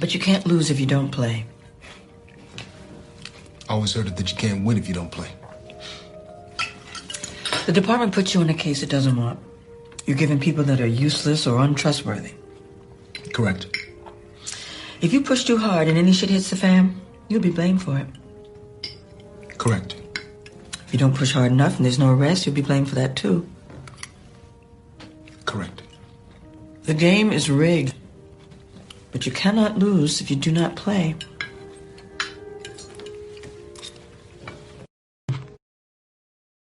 But you can't lose if you don't play. I always heard it that you can't win if you don't play. The department puts you in a case it doesn't want. You're giving people that are useless or untrustworthy. Correct. If you push too hard and any shit hits the fan, you'll be blamed for it. Correct. If you don't push hard enough and there's no arrest, you'll be blamed for that too. Correct. The game is rigged. But you cannot lose if you do not play.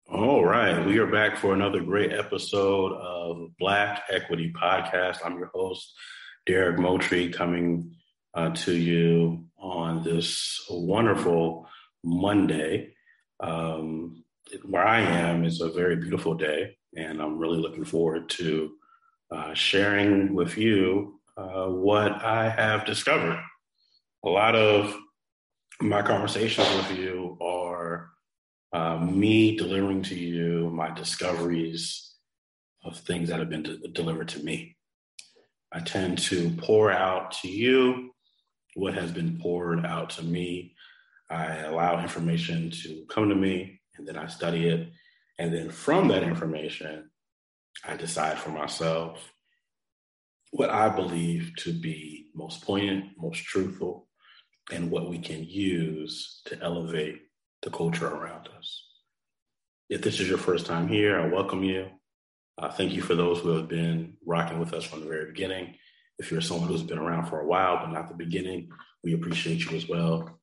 All right, we are back for another great episode of Black Equity Podcast. I'm your host, Derek Moultrie, coming uh, to you on this wonderful Monday. Um, where I am is a very beautiful day, and I'm really looking forward to uh, sharing with you uh, what I have discovered. A lot of my conversations with you are uh, me delivering to you my discoveries of things that have been de- delivered to me. I tend to pour out to you what has been poured out to me. I allow information to come to me and then I study it. And then from that information, I decide for myself what I believe to be most poignant, most truthful, and what we can use to elevate the culture around us. If this is your first time here, I welcome you. Uh, thank you for those who have been rocking with us from the very beginning. If you're someone who's been around for a while, but not the beginning, we appreciate you as well.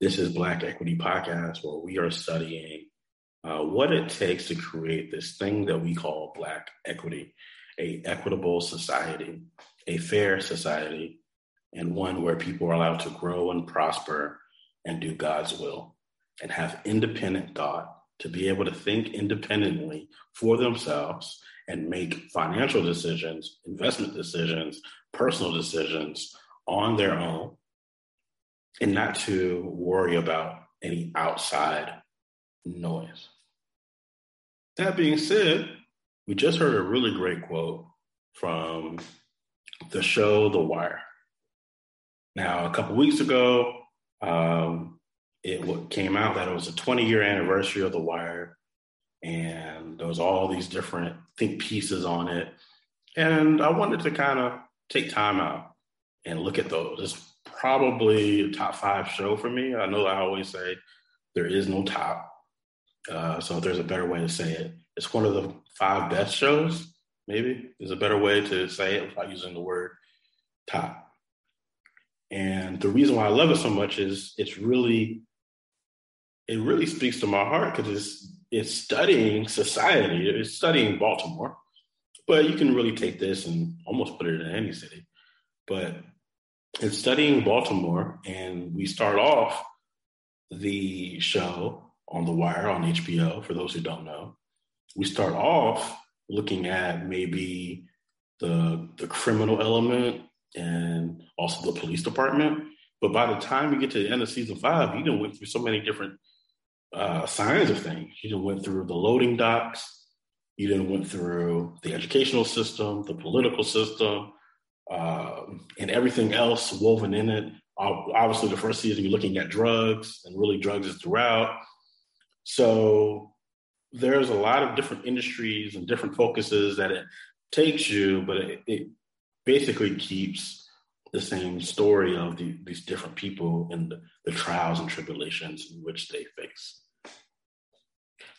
This is Black Equity Podcast, where we are studying uh, what it takes to create this thing that we call Black equity, a equitable society, a fair society, and one where people are allowed to grow and prosper and do God's will and have independent thought to be able to think independently for themselves and make financial decisions, investment decisions, personal decisions on their own, and not to worry about any outside noise. That being said, we just heard a really great quote from the show The Wire. Now, a couple weeks ago, um, it came out that it was a 20 year anniversary of The Wire, and there was all these different think pieces on it. And I wanted to kind of take time out and look at those. It's probably a top five show for me. I know I always say there is no top. Uh, so there's a better way to say it. It's one of the five best shows, maybe is a better way to say it without using the word top. And the reason why I love it so much is it's really, it really speaks to my heart because it's it's studying society. It's studying Baltimore, but you can really take this and almost put it in any city. But it's studying Baltimore, and we start off the show on The Wire on HBO. For those who don't know, we start off looking at maybe the the criminal element and also the police department. But by the time you get to the end of season five, you done went through so many different uh, signs of things. You done went through the loading docks. You done went through the educational system, the political system, uh, and everything else woven in it. Obviously, the first season you're looking at drugs, and really drugs is throughout. So there's a lot of different industries and different focuses that it takes you, but it, it basically keeps the same story of the, these different people and the, the trials and tribulations in which they face.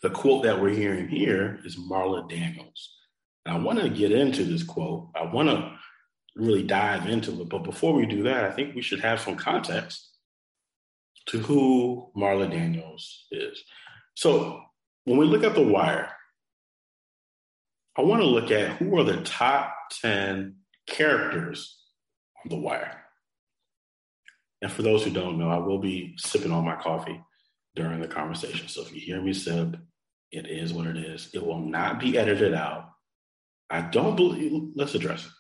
The quote that we're hearing here is Marla Daniels. And I want to get into this quote. I want to really dive into it. But before we do that, I think we should have some context to who Marla Daniels is. So when we look at The Wire, I want to look at who are the top 10 characters on The Wire. And for those who don't know, I will be sipping on my coffee during the conversation. So if you hear me sip, it is what it is. It will not be edited out. I don't believe, let's address it.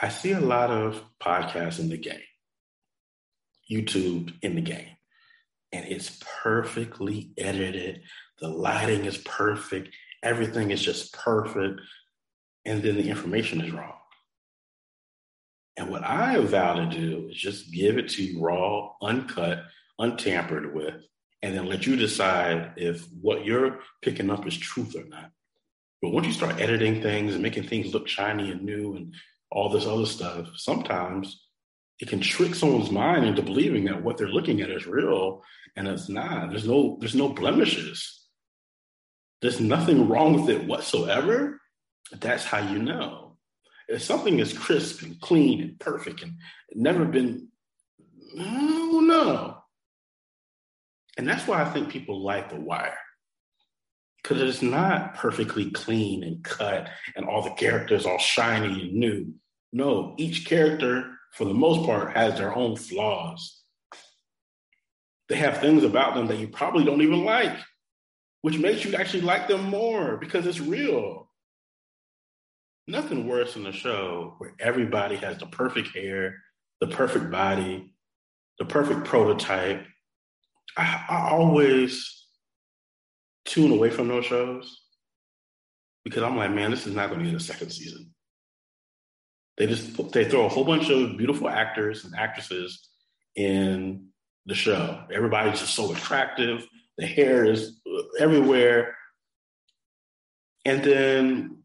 I see a lot of podcasts in the game, YouTube in the game, and it's perfectly edited. The lighting is perfect. Everything is just perfect. And then the information is wrong. And what I vow to do is just give it to you raw, uncut, untampered with, and then let you decide if what you're picking up is truth or not. But once you start editing things and making things look shiny and new and all this other stuff, sometimes it can trick someone's mind into believing that what they're looking at is real and it's not. There's no there's no blemishes. There's nothing wrong with it whatsoever. That's how you know. If something is crisp and clean and perfect and never been, oh no. And that's why I think people like The Wire. Because it's not perfectly clean and cut and all the characters all shiny and new. No, each character, for the most part, has their own flaws. They have things about them that you probably don't even like, which makes you actually like them more because it's real. Nothing worse than a show where everybody has the perfect hair, the perfect body, the perfect prototype. I, I always tune away from those shows because I'm like, man, this is not going to get a second season. They just they throw a whole bunch of beautiful actors and actresses in the show. Everybody's just so attractive. The hair is everywhere. And then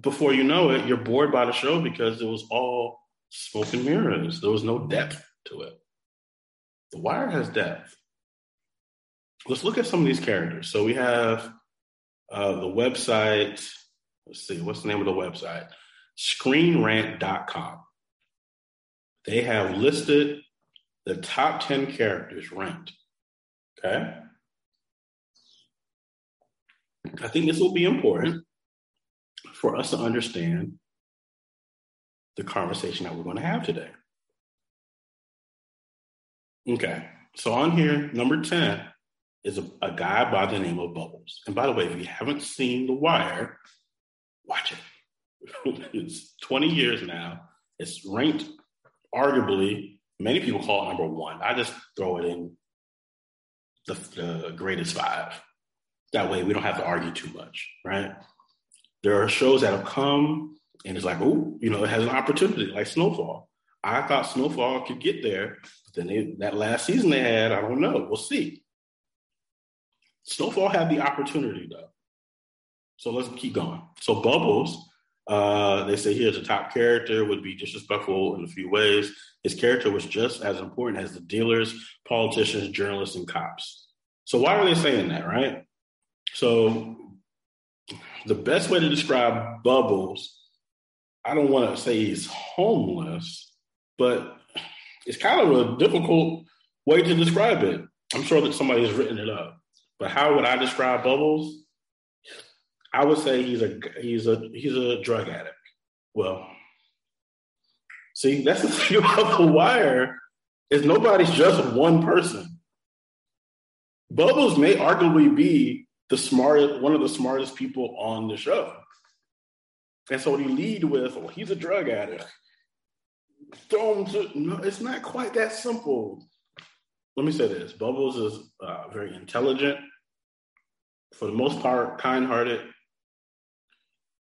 before you know it, you're bored by the show because it was all smoke and mirrors. There was no depth to it. The Wire has depth. Let's look at some of these characters. So we have uh, the website. Let's see, what's the name of the website? ScreenRant.com. They have listed the top 10 characters ranked. Okay. I think this will be important for us to understand the conversation that we're going to have today. Okay. So on here, number 10 is a, a guy by the name of Bubbles. And by the way, if you haven't seen The Wire, watch it. it's 20 years now. It's ranked arguably Many people call it number one. I just throw it in the, the greatest five. That way we don't have to argue too much, right? There are shows that have come and it's like, oh, you know, it has an opportunity, like Snowfall. I thought Snowfall could get there, but then they, that last season they had, I don't know. We'll see. Snowfall had the opportunity though. So let's keep going. So Bubbles uh, they say here the top character would be disrespectful in a few ways. His character was just as important as the dealers, politicians, journalists, and cops. So why are they saying that, right? So the best way to describe Bubbles, I don't want to say he's homeless, but it's kind of a difficult way to describe it. I'm sure that somebody has written it up. But how would I describe Bubbles? I would say he's a he's a he's a drug addict. Well, see, that's the thing about the wire is nobody's just one person. Bubbles may arguably be the smartest, one of the smartest people on the show. And so what you lead with, well, he's a drug addict. Throw him to, no, it's not quite that simple. Let me say this Bubbles is uh, very intelligent, for the most part, kind hearted,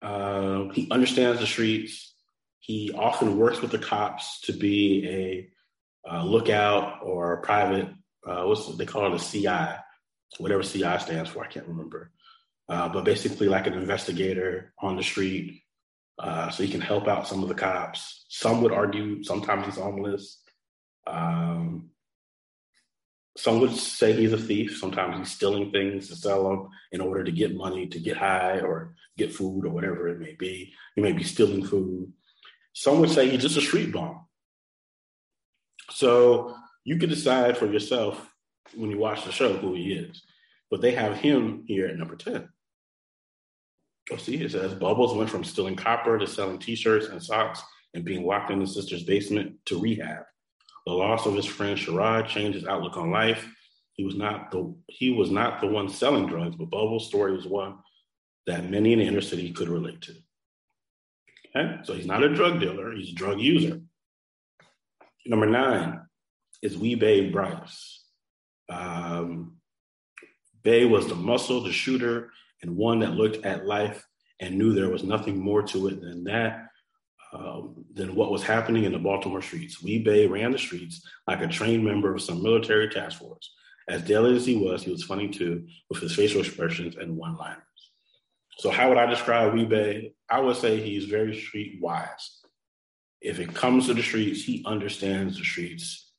uh, he understands the streets. He often works with the cops to be a uh, lookout or a private, uh, what's they call it a CI, whatever CI stands for, I can't remember. Uh, but basically, like an investigator on the street, uh, so he can help out some of the cops. Some would argue sometimes he's on homeless. Um, some would say he's a thief. Sometimes he's stealing things to sell them in order to get money, to get high or get food or whatever it may be. He may be stealing food. Some would say he's just a street bum. So you can decide for yourself when you watch the show who he is. But they have him here at number 10. Oh, see, it says Bubbles went from stealing copper to selling t shirts and socks and being locked in his sister's basement to rehab. The loss of his friend Sherrod changed his outlook on life. He was not the he was not the one selling drugs, but Bubbles' story was one that many in the inner city could relate to. Okay, so he's not a drug dealer; he's a drug user. Number nine is Wee-Bey Brice. Um, Bey was the muscle, the shooter, and one that looked at life and knew there was nothing more to it than that. Um, than what was happening in the Baltimore streets. Wee-Bey ran the streets like a trained member of some military task force. As deadly as he was, he was funny too, with his facial expressions and one-liners. So how would I describe Wee-Bey? I would say he's very street wise. If it comes to the streets, he understands the streets.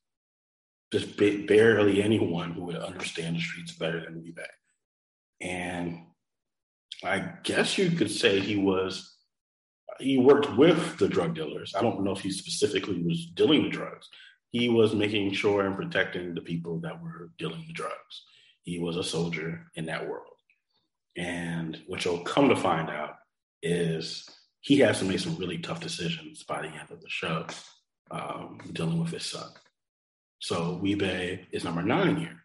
Just barely anyone who would understand the streets better than Wee-Bey. And I guess you could say he was he worked with the drug dealers. I don't know if he specifically was dealing the drugs. He was making sure and protecting the people that were dealing the drugs. He was a soldier in that world. And what you'll come to find out is he has to make some really tough decisions by the end of the show, um, dealing with his son. So Wee-Bey is number nine here.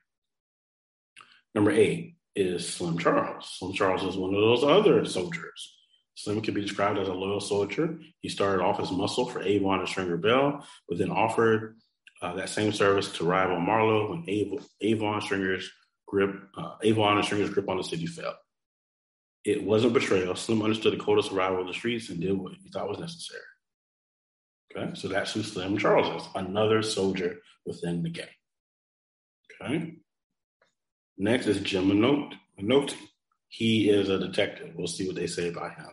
Number eight is Slim Charles. Slim Charles is one of those other soldiers. Slim can be described as a loyal soldier. He started off as muscle for Avon and Stringer Bell, but then offered uh, that same service to rival Marlo when Avon, Stringer's grip, uh, Avon and Stringer's grip on the city fell. It wasn't betrayal. Slim understood the code of survival of the streets and did what he thought was necessary. Okay, so that's who Slim Charles is, another soldier within the game. Okay. Next is Jim McNulty. He is a detective. We'll see what they say about him.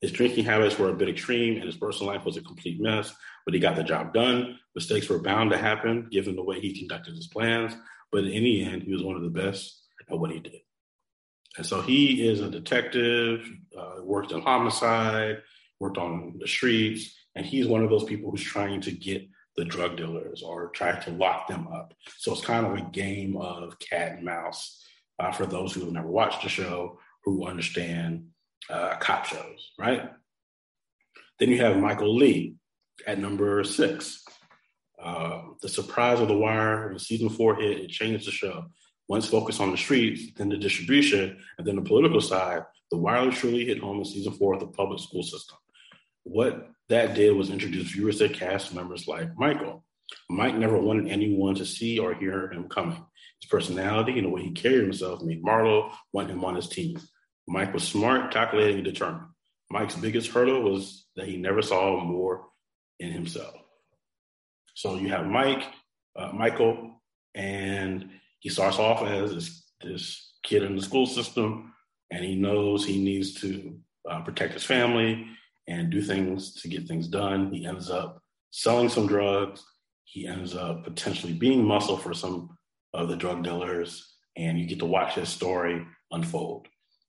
His drinking habits were a bit extreme, and his personal life was a complete mess, but he got the job done. Mistakes were bound to happen given the way he conducted his plans, but in the end, he was one of the best at what he did. And so he is a detective, uh, worked in homicide, worked on the streets, and he's one of those people who's trying to get the drug dealers or trying to lock them up. So it's kind of a game of cat and mouse uh, for those who have never watched the show who understand uh, cop shows, right? Then you have Michael Lee at number six. Uh, the surprise of The Wire, when season four hit, it changed the show. Once focused on the streets, then the distribution, and then the political side, The Wire truly hit home in season four of the public school system. What that did was introduce viewers to cast members like Michael. Mike never wanted anyone to see or hear him coming. His personality and the way he carried himself made Marlo want him on his team. Mike was smart, calculating, and determined. Mike's biggest hurdle was that he never saw more in himself. So you have Mike, uh, Michael, and he starts off as this, this, kid in the school system, and he knows he needs to uh, protect his family and do things to get things done. He ends up selling some drugs. He ends up potentially being muscle for some of the drug dealers, and you get to watch his story unfold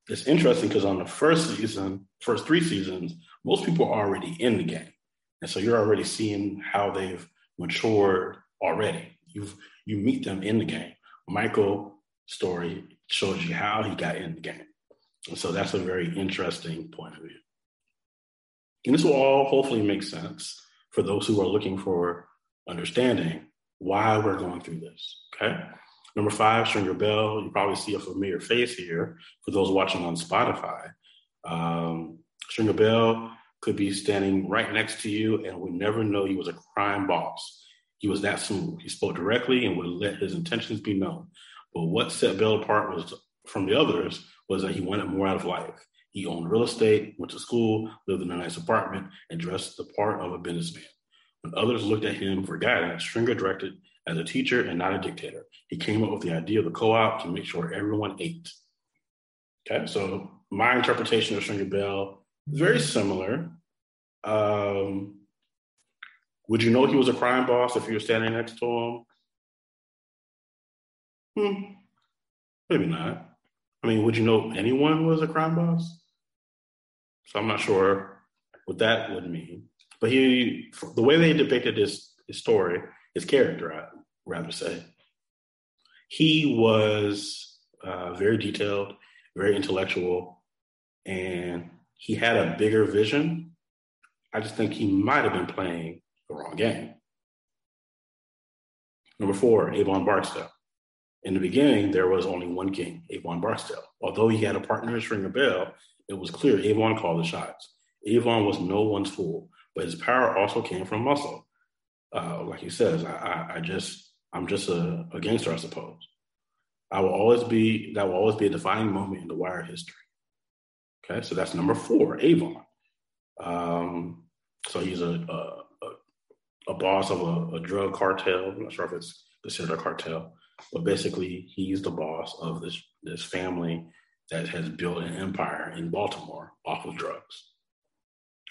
it's interesting because on the first season, first three seasons, most people are already in the game, and so you're already seeing how they've matured already. You've you meet them in the game. Michael story shows you how he got in the game, and so that's a very interesting point of view. And this will all hopefully make sense for those who are looking for understanding why we're going through this. Okay. Number five, Stringer Bell. You probably see a familiar face here for those watching on Spotify. Um, Stringer Bell could be standing right next to you and would never know he was a crime boss. He was that smooth. He spoke directly and would let his intentions be known. But what set Bell apart was from the others was that he wanted more out of life. He owned real estate, went to school, lived in a nice apartment, and dressed the part of a businessman. When others looked at him for guidance, Stringer directed as a teacher and not a dictator. He came up with the idea of the co-op to make sure everyone ate. Okay, so my interpretation of Stringer Bell is very similar. Um, would you know he was a crime boss if you were standing next to him? Hmm, maybe not. I mean, would you know anyone was a crime boss? So I'm not sure what that would mean. But he, the way they depicted his, his story, his character, I'd rather say. He was uh, very detailed, very intellectual, and he had a bigger vision. I just think he might have been playing the wrong game. Number four, Avon Barksdale. In the beginning, there was only one king, Avon Barksdale. Although he had a partner in Stringer Bell, it was clear Avon called the shots. Avon was no one's fool, but his power also came from muscle uh, like he says, I, I, just I'm just a, a, gangster, I suppose. I will always be that will always be a defining moment in the Wire history. Okay, so that's number four, Avon. Um, So he's a a, a boss of a, a, drug cartel. I'm not sure if it's considered a cartel, but basically he's the boss of this this family that has built an empire in Baltimore off of drugs.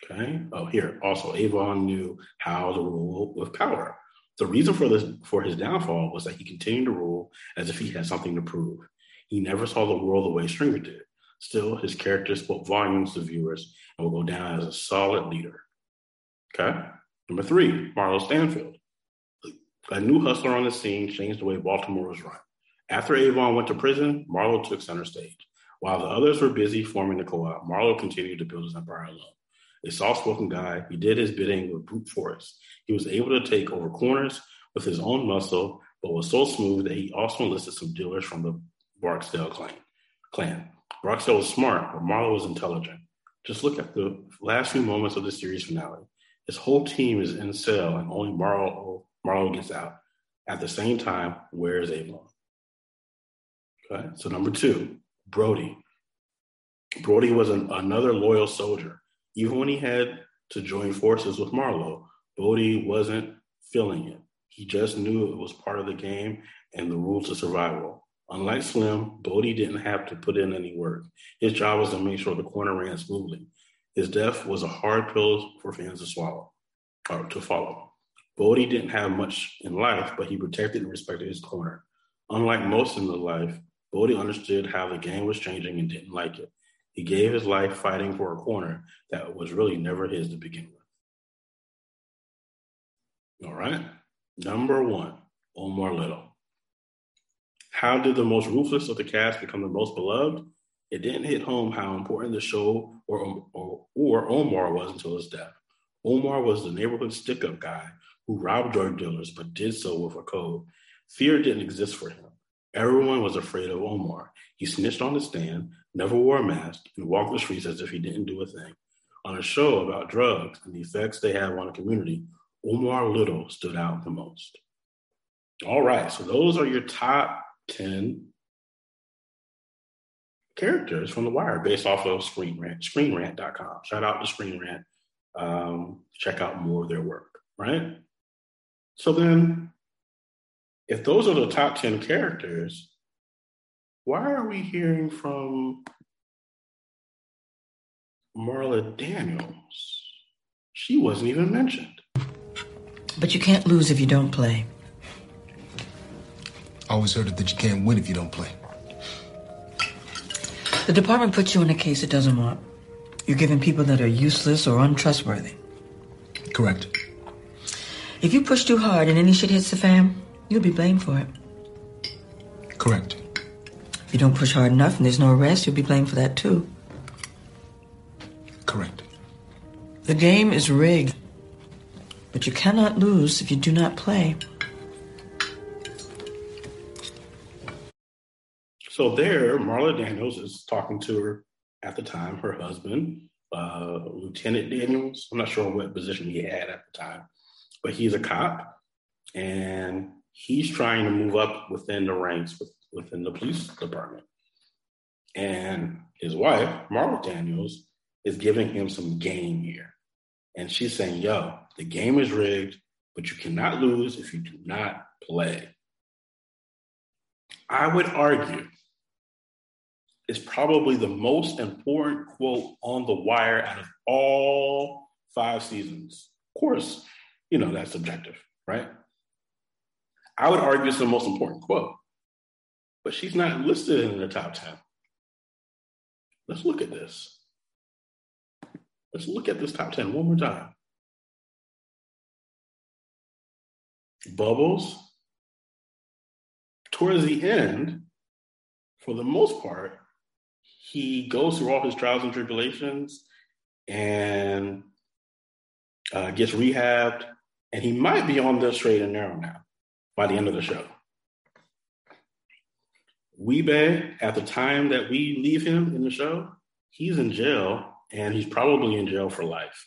Okay. Oh, here also Avon knew how to rule with power. The reason for this for his downfall was that he continued to rule as if he had something to prove. He never saw the world the way Stringer did. Still, his character spoke volumes to viewers and will go down as a solid leader. Okay. Number three, Marlo Stanfield. A new hustler on the scene changed the way Baltimore was run. After Avon went to prison, Marlo took center stage. While the others were busy forming the co-op, Marlo continued to build his empire alone a soft spoken guy. He did his bidding with brute force. He was able to take over corners with his own muscle, but was so smooth that he also enlisted some dealers from the Barksdale clan. clan. Barksdale was smart, but Marlo was intelligent. Just look at the last few moments of the series finale. His whole team is in cell, and only Marlo, Marlo gets out. At the same time, where is Avon? Okay, so number two, Bodie. Bodie was an, another loyal soldier. Even when he had to join forces with Marlo, Bodie wasn't feeling it. He just knew it was part of the game and the rules of survival. Unlike Slim, Bodie didn't have to put in any work. His job was to make sure the corner ran smoothly. His death was a hard pill for fans to swallow or to follow. Bodie didn't have much in life, but he protected and respected his corner. Unlike most in the life, Bodie understood how the game was changing and didn't like it. He gave his life fighting for a corner that was really never his to begin with. All right. Number one, Omar Little. How did the most ruthless of the cast become the most beloved? It didn't hit home how important the show or, or, or Omar was until his death. Omar was the neighborhood stick up guy who robbed drug dealers but did so with a code. Fear didn't exist for him. Everyone was afraid of Omar. He snitched on the stand, never wore a mask, and walked the streets as if he didn't do a thing. On a show about drugs and the effects they have on a community, Omar Little stood out the most. All right, so those are your top 10 characters from The Wire based off of Screen Rant, screenrant.com. Shout out to Screen Rant. Um, check out more of their work, right? So then, if those are the top 10 characters, why are we hearing from Marla Daniels? She wasn't even mentioned. But you can't lose if you don't play. I always heard it that you can't win if you don't play. The department puts you in a case it doesn't want. You're giving people that are useless or untrustworthy. Correct. If you push too hard and any shit hits the fan, you'll be blamed for it. Correct. If you don't push hard enough and there's no arrest, you'll be blamed for that too. Correct. The game is rigged, but you cannot lose if you do not play. So there, Marla Daniels is talking to her at the time, her husband, uh, Lieutenant Daniels. I'm not sure what position he had at the time, but he's a cop, and he's trying to move up within the ranks with within the police department. And his wife, Marla Daniels, is giving him some game here. And she's saying, yo, the game is rigged, but you cannot lose if you do not play. I would argue it's probably the most important quote on the wire out of all five seasons. Of course, you know, that's subjective, right? I would argue it's the most important quote but she's not listed in the top 10. Let's look at this. Let's look at this top 10 one more time. Bubbles, towards the end, for the most part, he goes through all his trials and tribulations and uh, gets rehabbed, and he might be on the straight and narrow now by the end of the show. Wee-Bey, at the time that we leave him in the show, he's in jail and he's probably in jail for life.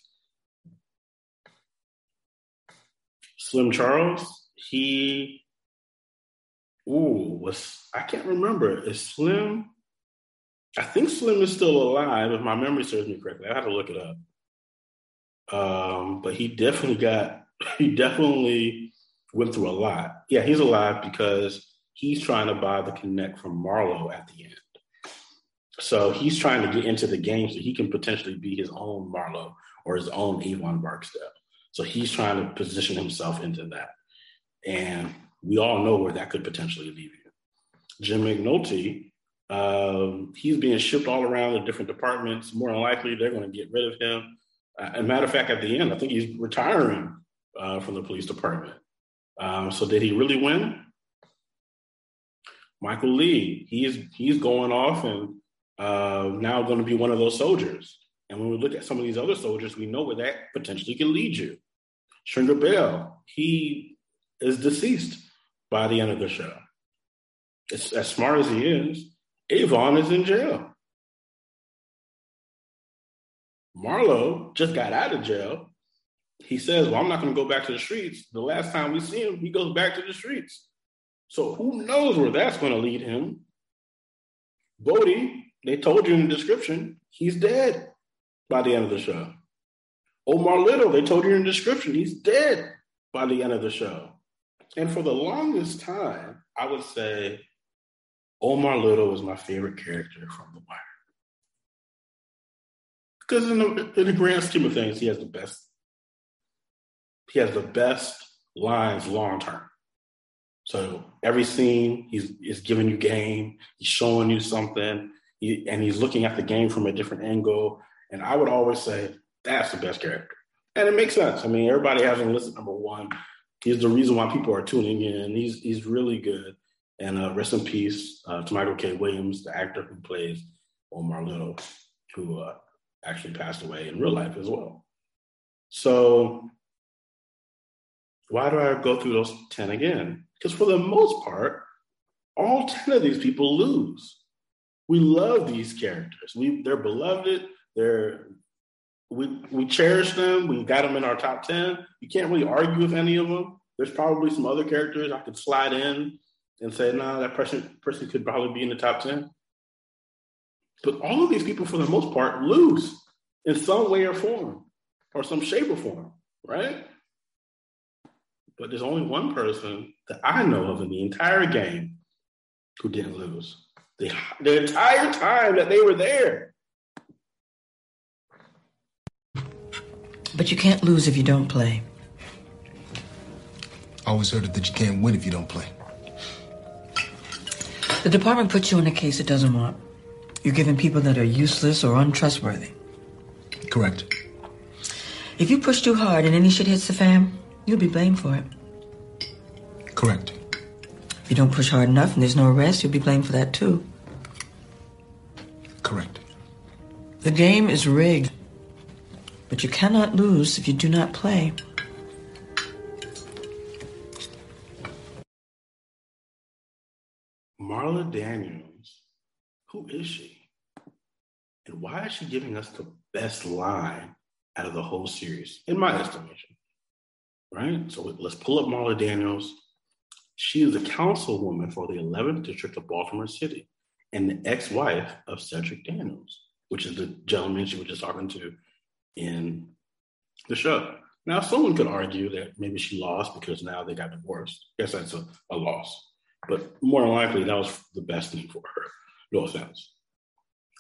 Slim Charles, he, ooh, was, I can't remember. Is Slim, I think Slim is still alive if my memory serves me correctly. I have to look it up. Um, but he definitely got, he definitely went through a lot. Yeah, he's alive because he's trying to buy the connect from Marlo at the end. So he's trying to get into the game so he can potentially be his own Marlo or his own Avon Barksdale. So he's trying to position himself into that. And we all know where that could potentially leave you. Jim McNulty, um, he's being shipped all around the different departments. More than likely, they're going to get rid of him. Uh, a matter of fact, at the end, I think he's retiring uh, from the police department. Um, so did he really win? Michael Lee, he's he's going off and uh, now going to be one of those soldiers. And when we look at some of these other soldiers, we know where that potentially can lead you. Stringer Bell, he is deceased by the end of the show. As, as smart as he is, Avon is in jail. Marlo just got out of jail. He says, Well, I'm not going to go back to the streets. The last time we see him, he goes back to the streets. So who knows where that's going to lead him? Bodie, they told you in the description, he's dead by the end of the show. Omar Little, they told you in the description, he's dead by the end of the show. And for the longest time, I would say Omar Little was my favorite character from The Wire. Because in the, in the grand scheme of things, he has the best. He has the best lines long term. So every scene, he's is giving you game. He's showing you something, he, and he's looking at the game from a different angle. And I would always say that's the best character, and it makes sense. I mean, everybody has him listed number one. He's the reason why people are tuning in. He's he's really good. And uh, rest in peace uh, to Michael K. Williams, the actor who plays Omar Little, who uh, actually passed away in real life as well. So why do I go through those 10 again? Because for the most part, all 10 of these people lose. We love these characters. We they're beloved. They're we we cherish them. We got them in our top 10. You can't really argue with any of them. There's probably some other characters I could slide in and say, nah, that person person could probably be in the top 10. But all of these people, for the most part, lose in some way or form, or some shape or form, right? But there's only one person that I know of in the entire game who didn't lose. The, the entire time that they were there. But you can't lose if you don't play. I always heard it that you can't win if you don't play. The department puts you in a case it doesn't want. You're giving people that are useless or untrustworthy. Correct. If you push too hard and any shit hits the fan, you'll be blamed for it. Correct. If you don't push hard enough and there's no arrest, you'll be blamed for that too. Correct. The game is rigged. But you cannot lose if you do not play. Marla Daniels, who is she? And why is she giving us the best line out of the whole series, in my estimation? Right? So let's pull up Marla Daniels. She is a councilwoman for the 11th District of Baltimore City and the ex wife of Cedric Daniels, which is the gentleman she was just talking to in the show. Now, someone could argue that maybe she lost because now they got divorced. Guess that's a, a loss. But more than likely, that was the best thing for her. No offense.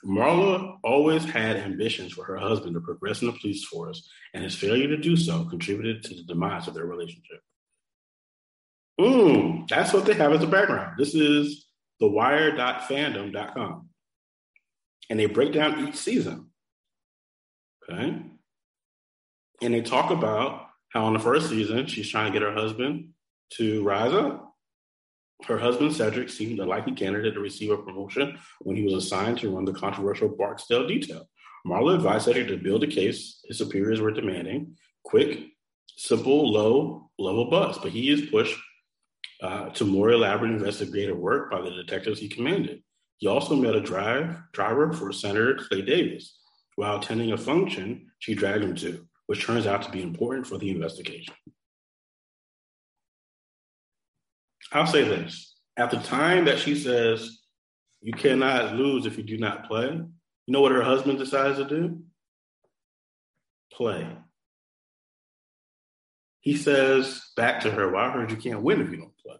Marla always had ambitions for her husband to progress in the police force, and his failure to do so contributed to the demise of their relationship. Mm, that's what they have as a background. This is thewire.fandom.com. And they break down each season. Okay. And they talk about how in the first season, she's trying to get her husband to rise up. Her husband, Cedric, seemed a likely candidate to receive a promotion when he was assigned to run the controversial Barksdale detail. Marla advised Cedric to build a case his superiors were demanding quick, simple, low level bust, but he is pushed uh, to more elaborate investigative work by the detectives he commanded. He also met a drive driver for Senator Clay Davis while attending a function she dragged him to, which turns out to be important for the investigation. I'll say this. At the time that she says, you cannot lose if you do not play, you know what her husband decides to do? Play. he says back to her, Well, I heard you can't win if you don't play.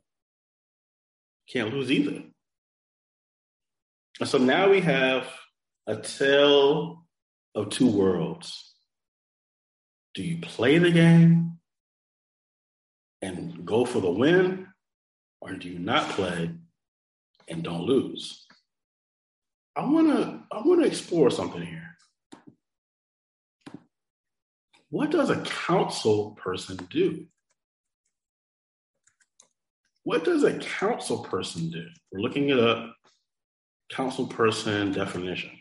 Can't lose either. And so now we have a tale of two worlds. Do you play the game and go for the win, or do you not play and don't lose? I wanna I wanna explore something here. What does a council person do? What does a council person do? We're looking at a council person definition.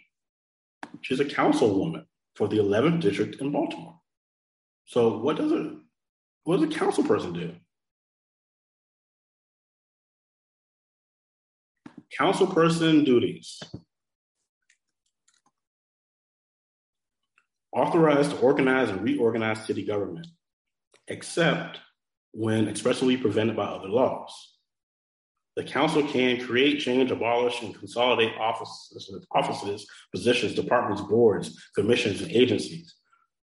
She's a councilwoman for the 11th district in Baltimore. So what does a what does a council person do? Council person duties. Authorized to organize and reorganize city government, except when expressly prevented by other laws. The council can create, change, abolish, and consolidate offices, offices positions, departments, boards, commissions, and agencies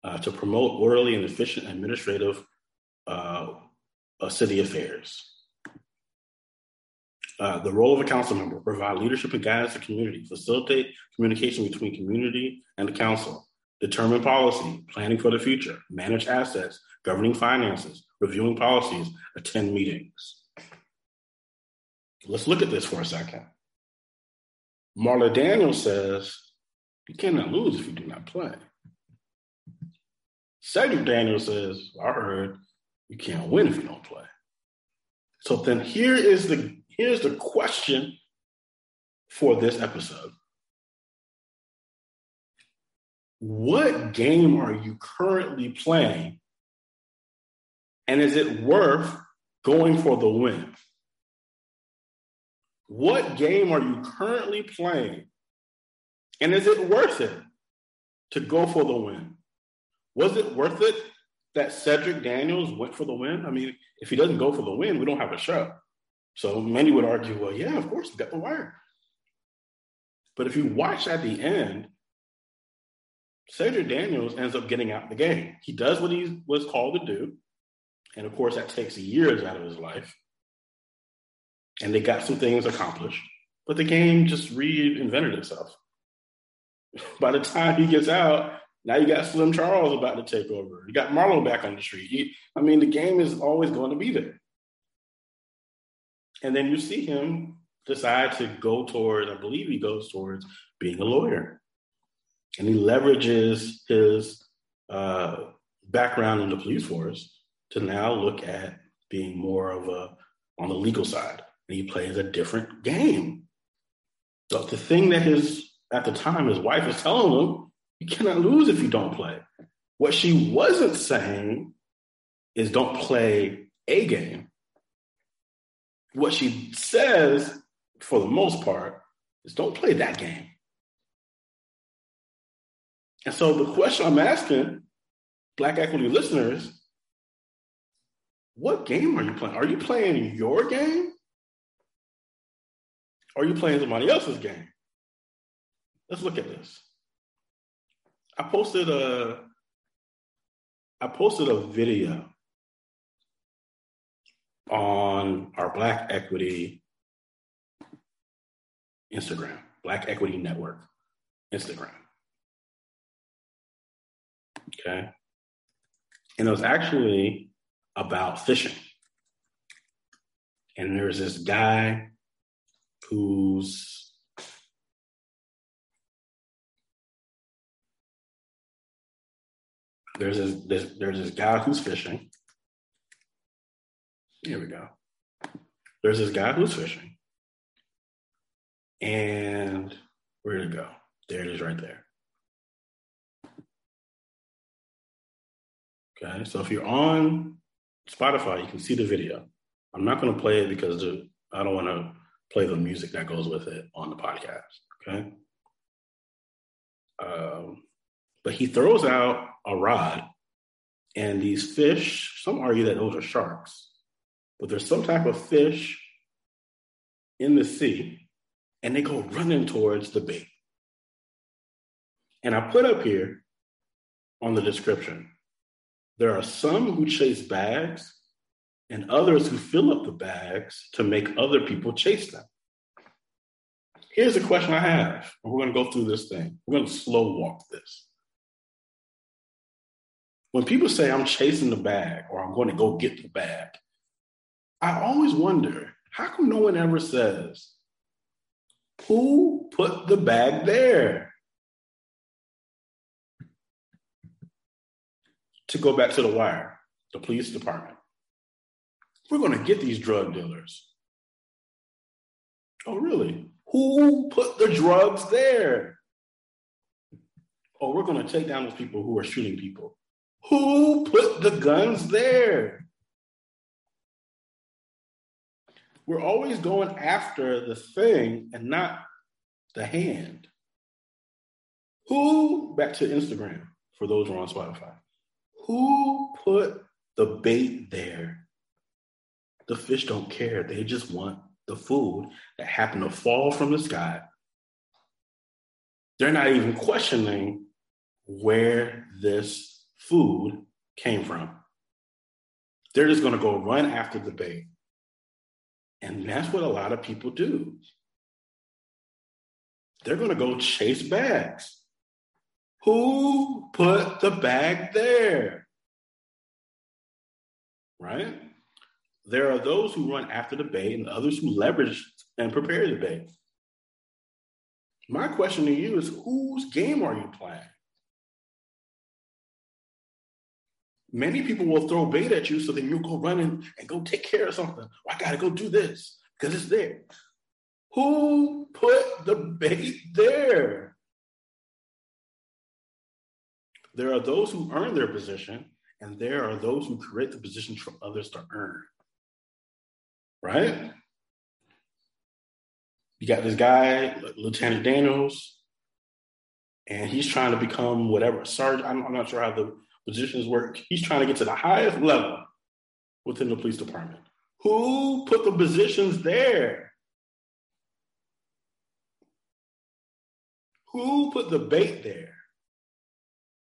uh, to promote orderly and efficient administrative uh, uh, city affairs. Uh, the role of a council member provide leadership and guidance to community, facilitate communication between community and the council, determine policy, planning for the future, manage assets, governing finances, reviewing policies, attend meetings. Let's look at this for a second. Marla Daniels says, You cannot lose if you do not play. Cedric Daniels says, I heard you can't win if you don't play. So then here is the here's the question for this episode. What game are you currently playing? And is it worth going for the win? What game are you currently playing? And is it worth it to go for the win? Was it worth it that Cedric Daniels went for the win? I mean, if he doesn't go for the win, we don't have a show. So many would argue, well, yeah, of course, he got the wire. But if you watch at the end, Cedric Daniels ends up getting out of the game. He does what he was called to do. And of course, that takes years out of his life and they got some things accomplished, but the game just reinvented itself. By the time he gets out, now you got Slim Charles about to take over. You got Marlo back on the street. I mean, the game is always going to be there. And then you see him decide to go towards, I believe he goes towards being a lawyer. And he leverages his uh, background in the police force to now look at being more of a on the legal side and he plays a different game. So the thing that his at the time his wife is telling him, you cannot lose if you don't play. What she wasn't saying is don't play a game. What she says, for the most part, is don't play that game. And so the question I'm asking Black Equity listeners, what game are you playing? Are you playing your game? Or are you playing somebody else's game? Let's look at this. I posted a I posted a video on our Black Equity Instagram, Black Equity Network Instagram. Okay. And it was actually about fishing. And there's this guy who's there's this, there's, there's this guy who's fishing. Here we go. There's this guy who's fishing. And where did it go? There it is right there. Okay, so if you're on Spotify, you can see the video. I'm not going to play it because I don't want to play the music that goes with it on the podcast. Okay. Um, but he throws out a rod, and these fish, some argue that those are sharks, but there's some type of fish in the sea, and they go running towards the bait. And I put up here on the description there are some who chase bags and others who fill up the bags to make other people chase them. Here's a question I have. We're going to go through this thing. We're going to slow walk this. When people say I'm chasing the bag or I'm going to go get the bag, I always wonder how come no one ever says, who put the bag there? To go back to the wire, the police department. We're going to get these drug dealers. Oh, really? Who put the drugs there? Oh, we're going to take down those people who are shooting people. Who put the guns there? We're always going after the thing and not the hand. Who, back to Instagram for those who are on Spotify, who put the bait there? The fish don't care. They just want the food that happened to fall from the sky. They're not even questioning where this food came from. They're just going to go run after the bait. And that's what a lot of people do. They're going to go chase bags. Who put the bag there? Right? There are those who run after the bait and others who leverage and prepare the bait. My question to you is whose game are you playing? Many people will throw bait at you so then you'll go running and go take care of something. I got to go do this because it's there. Who put the bait there? There are those who earn their position, and there are those who create the positions for others to earn. Right? You got this guy, Lieutenant Daniels, and he's trying to become whatever sergeant. I'm, I'm not sure how the positions work. He's trying to get to the highest level within the police department. Who put the positions there? Who put the bait there?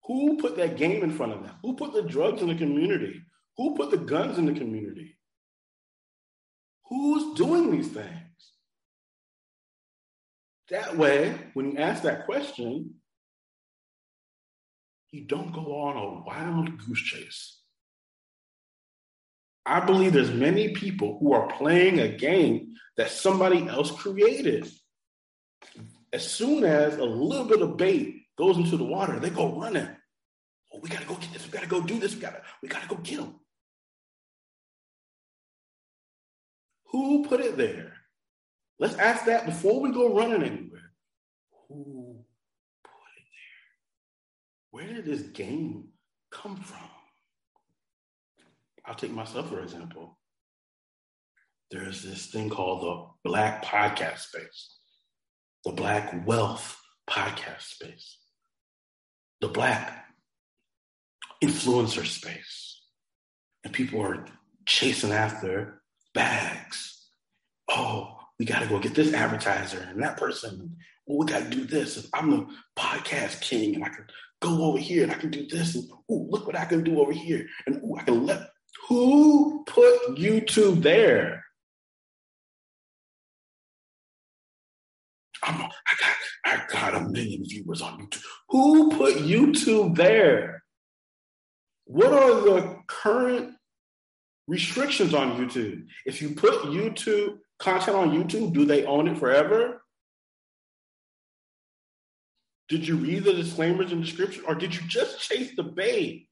Who put that game in front of them? Who put the drugs in the community? Who put the guns in the community? Who's doing these things? That way, when you ask that question, you don't go on a wild goose chase. I believe there's many people who are playing a game that somebody else created. As soon as a little bit of bait goes into the water, they go running. Oh, we gotta go get this. We gotta go do this. We gotta, we gotta go get them. Who put it there? Let's ask that before we go running anywhere. Who where did this game come from? I'll take myself for example. There's this thing called the Black podcast space, the Black wealth podcast space, the Black influencer space. And people are chasing after bags. Oh, we got to go get this advertiser and that person. Well, we got to do this. I'm the podcast king and I can go over here and I can do this. And ooh, look what I can do over here. And ooh, I can let who put YouTube there? I'm, I got I got a million viewers on YouTube. Who put YouTube there? What are the current restrictions on YouTube? If you put YouTube content on YouTube, do they own it forever? Did you read the disclaimers and description, or did you just chase the bait?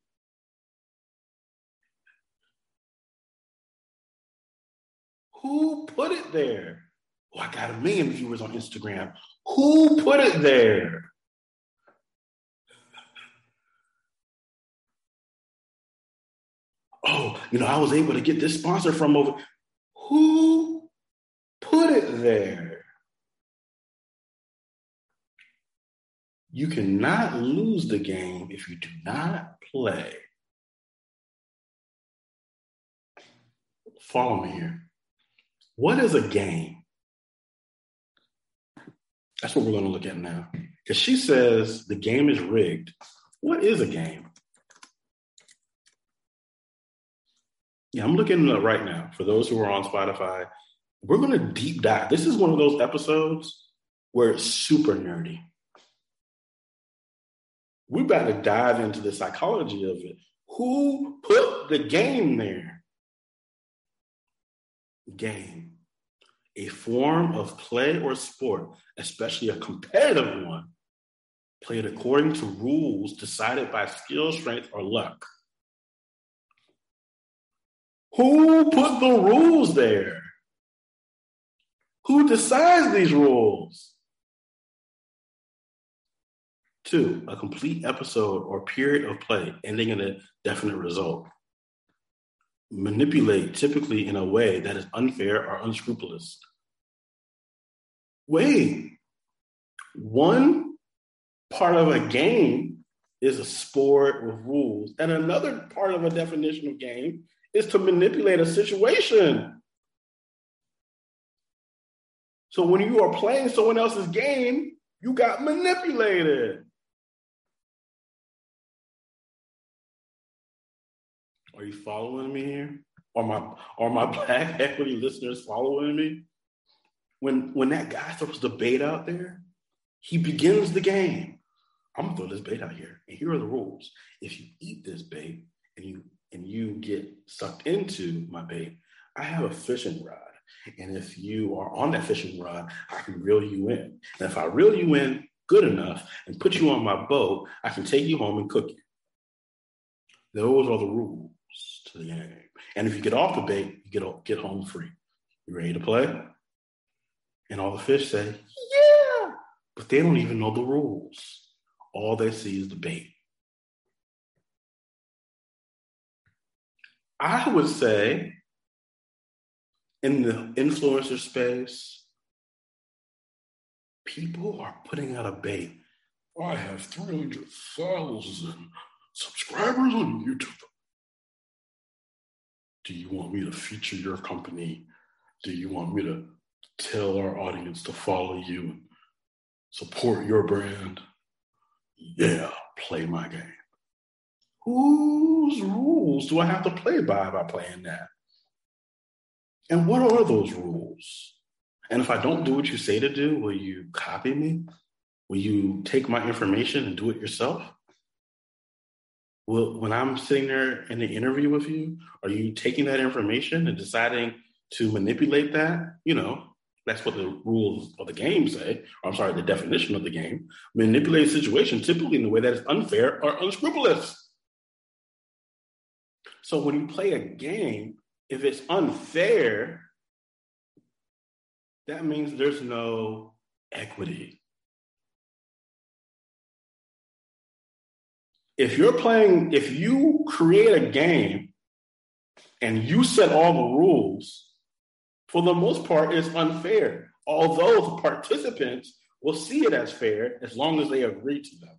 Who put it there? Oh, I got a million viewers on Instagram. Who put it there? Oh, you know, I was able to get this sponsor from over. Who put it there? You cannot lose the game if you do not play. Follow me here. What is a game? That's what we're going to look at now. Because she says the game is rigged. What is a game? Yeah, I'm looking right now. For those who are on Spotify, we're going to deep dive. This is one of those episodes where it's super nerdy. About to dive into the psychology of it. Who put the game there? Game. A form of play or sport, especially a competitive one, played according to rules decided by skill, strength, or luck. Who put the rules there? Who decides these rules? Two, a complete episode or period of play ending in a definite result. Manipulate typically in a way that is unfair or unscrupulous. Wait, one part of a game is a sport with rules, and another part of a definition of game is to manipulate a situation. So when you are playing someone else's game, you got manipulated. Are you following me here? Are my are my black equity listeners following me? When when that guy throws the bait out there, he begins the game. I'm gonna throw this bait out here, and here are the rules. If you eat this bait and you and you get sucked into my bait, I have a fishing rod. And if you are on that fishing rod, I can reel you in. And if I reel you in good enough and put you on my boat, I can take you home and cook you. Those are the rules to the game. And if you get off the bait, you get get home free. You ready to play? And all the fish say, yeah, but they don't even know the rules. All they see is the bait. I would say in the influencer space, people are putting out a bait. I have 300,000 subscribers on YouTube. Do you want me to feature your company? Do you want me to tell our audience to follow you and support your brand? Yeah, play my game whose rules do I have to play by by playing that? And what are those rules? And if I don't do what you say to do, will you copy me? Will you take my information and do it yourself? Will, when I'm sitting there in the interview with you, are you taking that information and deciding to manipulate that? You know, that's what the rules of the game say. Or, I'm sorry, the definition of the game. Manipulate a situation typically in a way that is unfair or unscrupulous. So when you play a game, if it's unfair, that means there's no equity. If you're playing, if you create a game and you set all the rules, for the most part, it's unfair. Although the participants will see it as fair as long as they agree to them.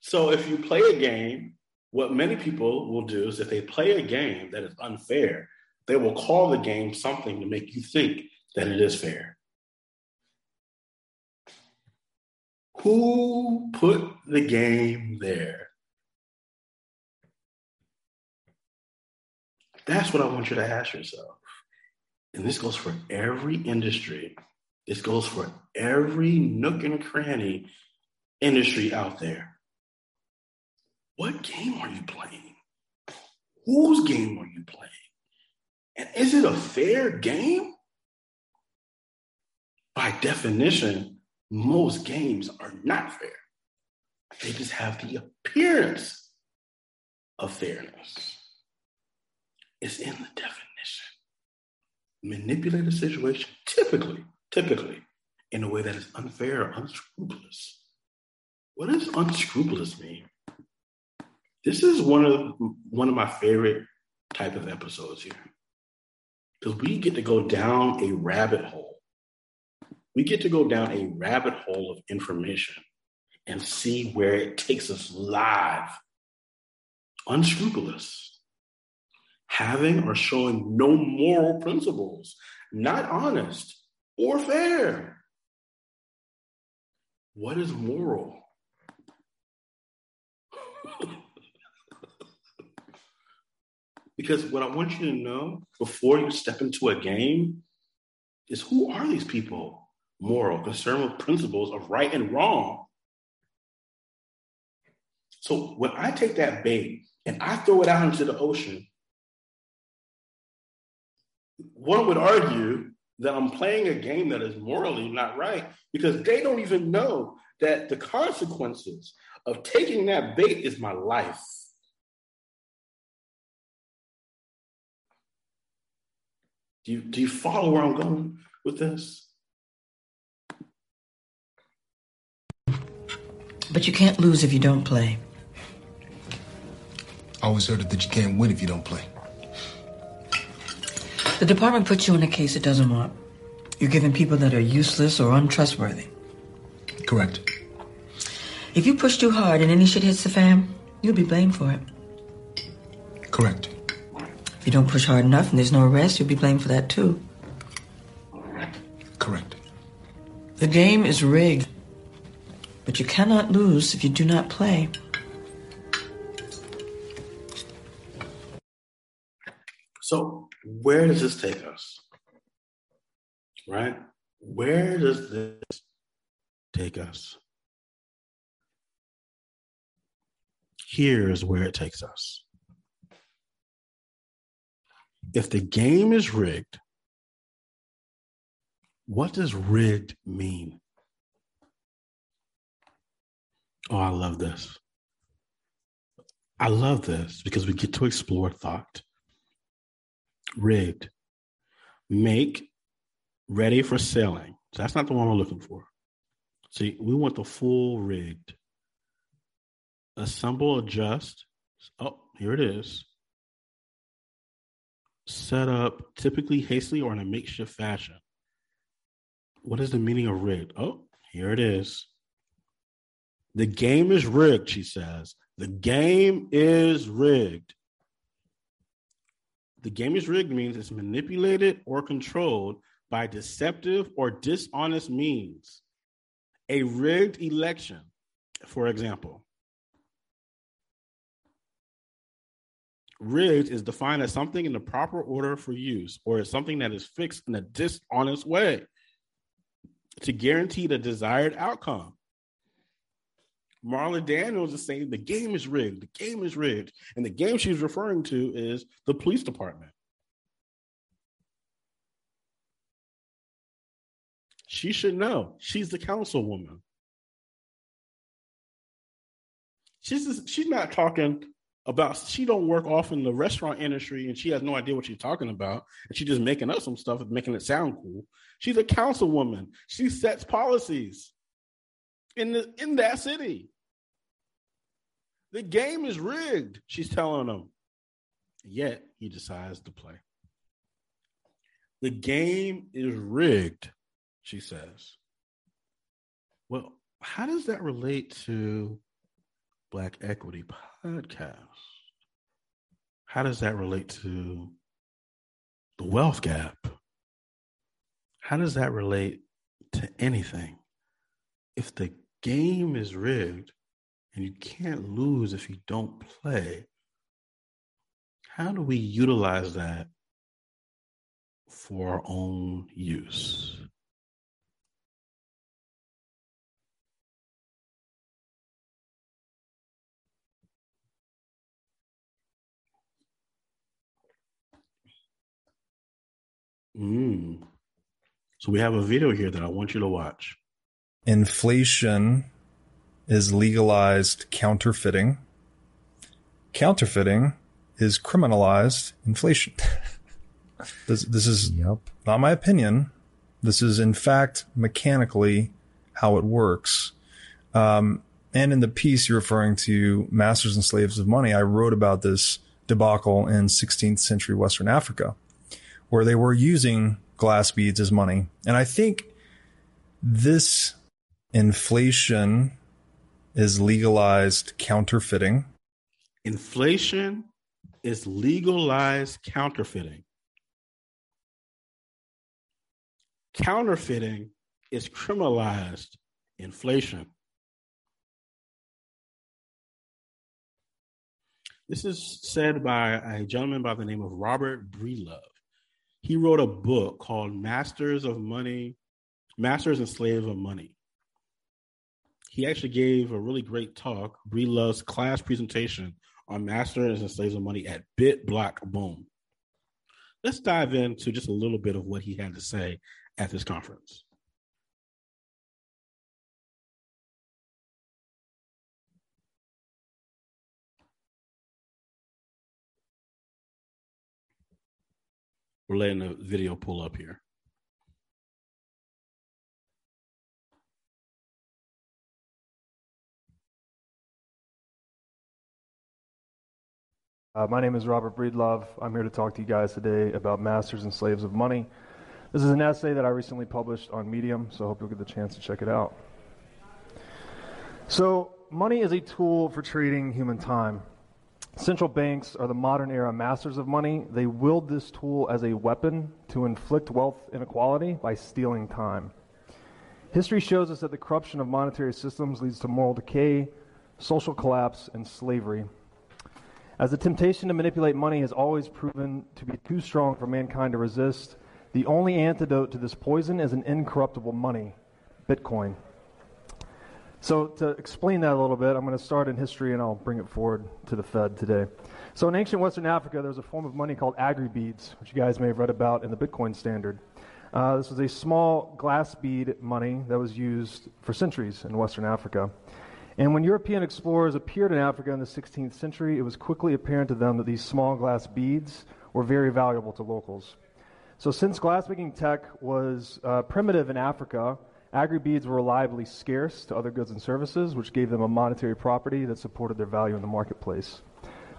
So if you play a game, what many people will do is if they play a game that is unfair, they will call the game something to make you think that it is fair. Who put the game there? That's what I want you to ask yourself. And this goes for every industry. This goes for every nook and cranny industry out there. What game are you playing? Whose game are you playing? And is it a fair game? By definition, most games are not fair. They just have the appearance of fairness. It's in the definition. Manipulate a situation, typically, typically, in a way that is unfair or unscrupulous. What does unscrupulous mean? This is one of one of my favorite type of episodes here. Because we get to go down a rabbit hole. We get to go down a rabbit hole of information and see where it takes us live. Unscrupulous. Having or showing no moral principles, not honest or fair. What is moral? Because what I want you to know before you step into a game is who are these people? Moral, concerned with principles of right and wrong. So when I take that bait and I throw it out into the ocean, one would argue that I'm playing a game that is morally not right because they don't even know that the consequences of taking that bait is my life. Do you, do you follow where I'm going with this? But you can't lose if you don't play. I always heard it that you can't win if you don't play. The department puts you in a case it doesn't want. You're giving people that are useless or untrustworthy. Correct. If you push too hard and any shit hits the fan, you'll be blamed for it. Correct. If you don't push hard enough and there's no arrest, you'll be blamed for that too. Correct. The game is rigged, but you cannot lose if you do not play. So, where does this take us? Right? Where does this take us? Here's where it takes us. If the game is rigged, what does rigged mean? Oh, I love this. I love this because we get to explore thought. Rigged. Make ready for selling. So that's not the one we're looking for. See, we want the full rigged. Assemble, adjust. Oh, here it is. Set up, typically hastily or in a makeshift fashion. What is the meaning of rigged? Oh, here it is. The game is rigged, she says. The game is rigged. The game is rigged means it's manipulated or controlled by deceptive or dishonest means. A rigged election, for example. Rigged is defined as something in the proper order for use or as something that is fixed in a dishonest way to guarantee the desired outcome. Marla Daniels is saying the game is rigged. The game is rigged. And the game she's referring to is the police department. She should know. She's the councilwoman. She's just, she's not talking about she don't work off in the restaurant industry and she has no idea what she's talking about and she's just making up some stuff and making it sound cool. She's a councilwoman. She sets policies in the in that city. The game is rigged, she's telling him. Yet he decides to play. The game is rigged, she says. Well, how does that relate to Black Equity Podcast? How does that relate to the wealth gap? How does that relate to anything? If the game is rigged, and you can't lose if you don't play. How do we utilize that for our own use? Mm. So we have a video here that I want you to watch. Inflation is legalized counterfeiting. Counterfeiting is criminalized inflation. this, this is Yep. not my opinion. This is, in fact, mechanically how it works. Um, and in the piece you're referring to, Masters and Slaves of Money, I wrote about this debacle in 16th century Western Africa, where they were using glass beads as money. And I think this inflation is legalized counterfeiting. Inflation is legalized counterfeiting. Counterfeiting is criminalized inflation. This is said by a gentleman by the name of Robert Breedlove. He wrote a book called Masters of Money, Masters and Slaves of Money. He actually gave a really great talk, Breedlove's class presentation on Masters and Slaves of Money at Bit Block Boom. Let's dive into just a little bit of what he had to say at this conference. We're letting the video pull up here. Uh, my name is Robert Breedlove. I'm here to talk to you guys today about Masters and Slaves of Money. This is an essay that I recently published on Medium, so I hope you'll get the chance to check it out. So, money is a tool for trading human time. Central banks are the modern era masters of money. They wield this tool as a weapon to inflict wealth inequality by stealing time. History shows us that the corruption of monetary systems leads to moral decay, social collapse, and slavery. As the temptation to manipulate money has always proven to be too strong for mankind to resist, the only antidote to this poison is an incorruptible money, Bitcoin. So, to explain that a little bit, I'm going to start in history and I'll bring it forward to the Fed today. So, in ancient Western Africa, there was a form of money called aggry-beads, which you guys may have read about in the Bitcoin standard. Uh, this was a small glass bead money that was used for centuries in Western Africa. And when European explorers appeared in Africa in the 16th century, it was quickly apparent to them that these small glass beads were very valuable to locals. So, since glassmaking tech was uh, primitive in Africa, Aggry-beads were reliably scarce to other goods and services, which gave them a monetary property that supported their value in the marketplace.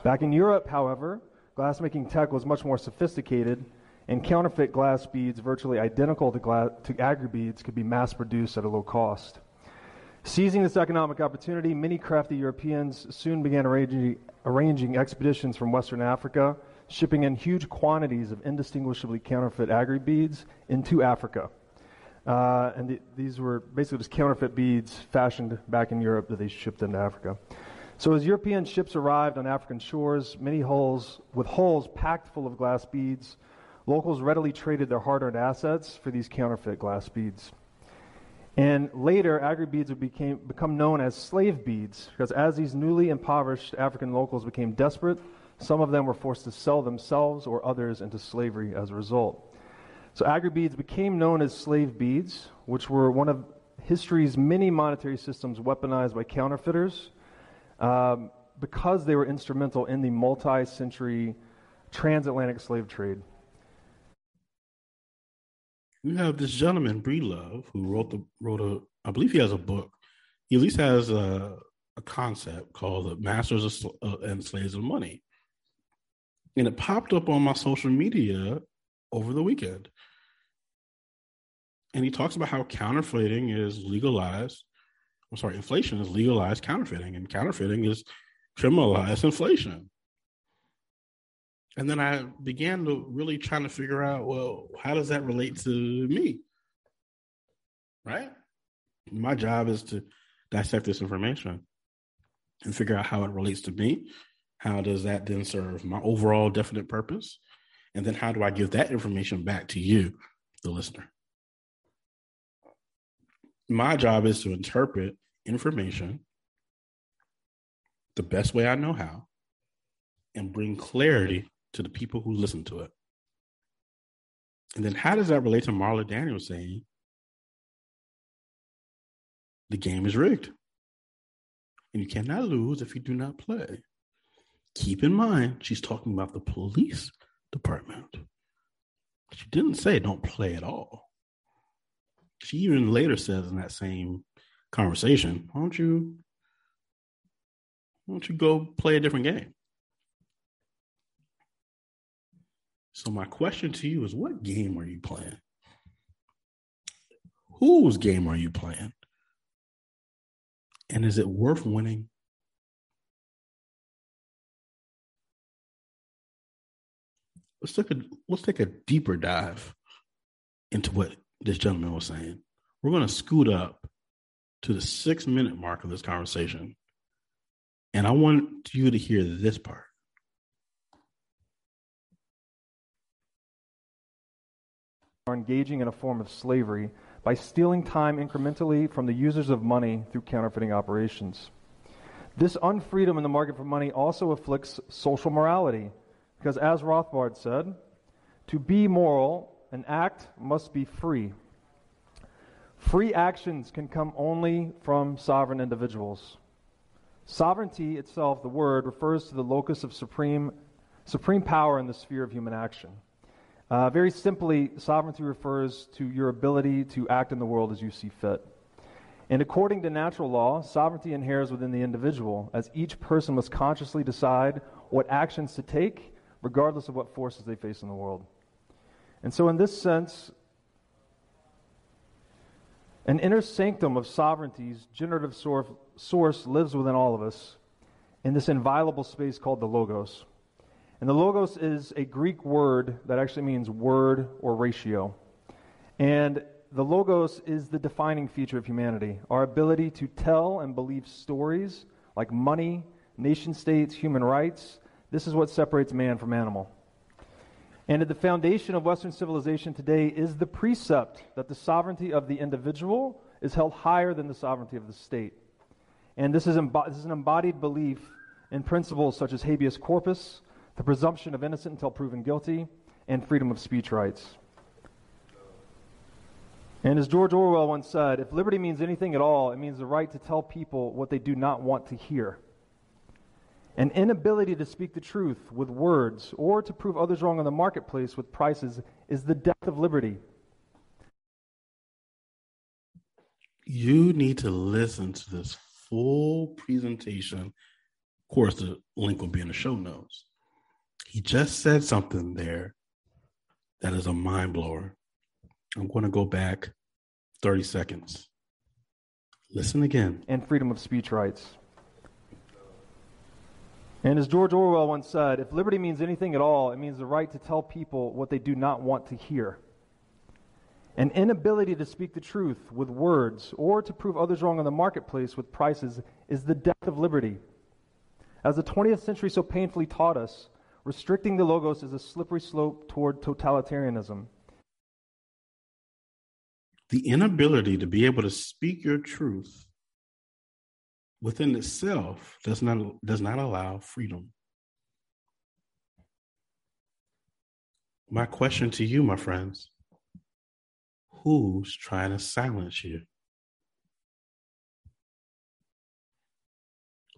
Back in Europe, however, glassmaking tech was much more sophisticated, and counterfeit glass beads, virtually identical to, gla- to aggry-beads, could be mass produced at a low cost. Seizing this economic opportunity, many crafty Europeans soon began arranging, arranging expeditions from Western Africa, shipping in huge quantities of indistinguishably counterfeit aggry-beads into Africa. Uh, and the, these were basically just counterfeit beads fashioned back in Europe that they shipped into Africa. So as European ships arrived on African shores, many hulls with hulls packed full of glass beads, locals readily traded their hard-earned assets for these counterfeit glass beads. And later, aggry beads would became, become known as slave beads because as these newly impoverished African locals became desperate, some of them were forced to sell themselves or others into slavery as a result. So aggry-beads became known as slave beads, which were one of history's many monetary systems weaponized by counterfeiters um, because they were instrumental in the multi-century transatlantic slave trade. We have this gentleman, Breedlove, who wrote the wrote a I believe he has a book. He at least has a, a concept called the Masters of, uh, and Slaves of Money, and it popped up on my social media over the weekend. And he talks about how counterfeiting is legalized. I'm sorry, inflation is legalized counterfeiting, and counterfeiting is criminalized inflation. And then I began to really trying to figure out, well, how does that relate to me? Right? My job is to dissect this information and figure out how it relates to me. How does that then serve my overall definite purpose? And then how do I give that information back to you, the listener? My job is to interpret information the best way I know how and bring clarity to the people who listen to it. And then how does that relate to Marla Daniels saying the game is rigged and you cannot lose if you do not play? Keep in mind, she's talking about the police department. She didn't say don't play at all. She even later says in that same conversation, why don't you why don't you go play a different game? So my question to you is what game are you playing? Whose game are you playing? And is it worth winning let's take a let's take a deeper dive into what this gentleman was saying. We're going to scoot up to the six minute mark of this conversation, and I want you to hear this part. Are engaging in a form of slavery by stealing time incrementally from the users of money through counterfeiting operations. This unfreedom in the market for money also afflicts social morality, because as Rothbard said, to be moral, an act must be free. Free actions can come only from sovereign individuals. Sovereignty itself, the word, refers to the locus of supreme, supreme power in the sphere of human action. Uh, very simply, sovereignty refers to your ability to act in the world as you see fit. And according to natural law, sovereignty inheres within the individual, as each person must consciously decide what actions to take, regardless of what forces they face in the world. And so, in this sense, an inner sanctum of sovereignty's generative source lives within all of us in this inviolable space called the Logos. And the Logos is a Greek word that actually means word or ratio. And the Logos is the defining feature of humanity our ability to tell and believe stories like money, nation states, human rights. This is what separates man from animal. And at the foundation of Western civilization today is the precept that the sovereignty of the individual is held higher than the sovereignty of the state. And this is, embo- this is an embodied belief in principles such as habeas corpus, the presumption of innocent until proven guilty, and freedom of speech rights. And as George Orwell once said, if liberty means anything at all, it means the right to tell people what they do not want to hear. An inability to speak the truth with words or to prove others wrong in the marketplace with prices is the death of liberty. You need to listen to this full presentation. Of course, the link will be in the show notes. He just said something there that is a mind blower. I'm going to go back 30 seconds. Listen again. And freedom of speech rights. And as George Orwell once said, if liberty means anything at all, it means the right to tell people what they do not want to hear. An inability to speak the truth with words or to prove others wrong in the marketplace with prices is the death of liberty. As the 20th century so painfully taught us, restricting the logos is a slippery slope toward totalitarianism. The inability to be able to speak your truth within itself does not does not allow freedom. My question to you, my friends, who's trying to silence you?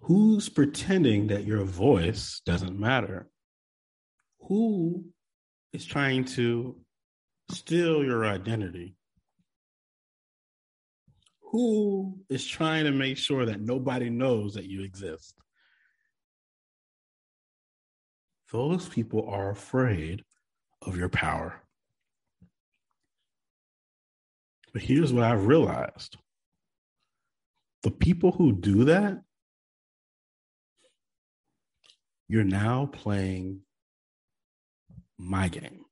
Who's pretending that your voice doesn't matter? Who is trying to steal your identity? who is trying to make sure that nobody knows that you exist? Those people are afraid of your power. But here's what I've realized the people who do that, you're now playing my game.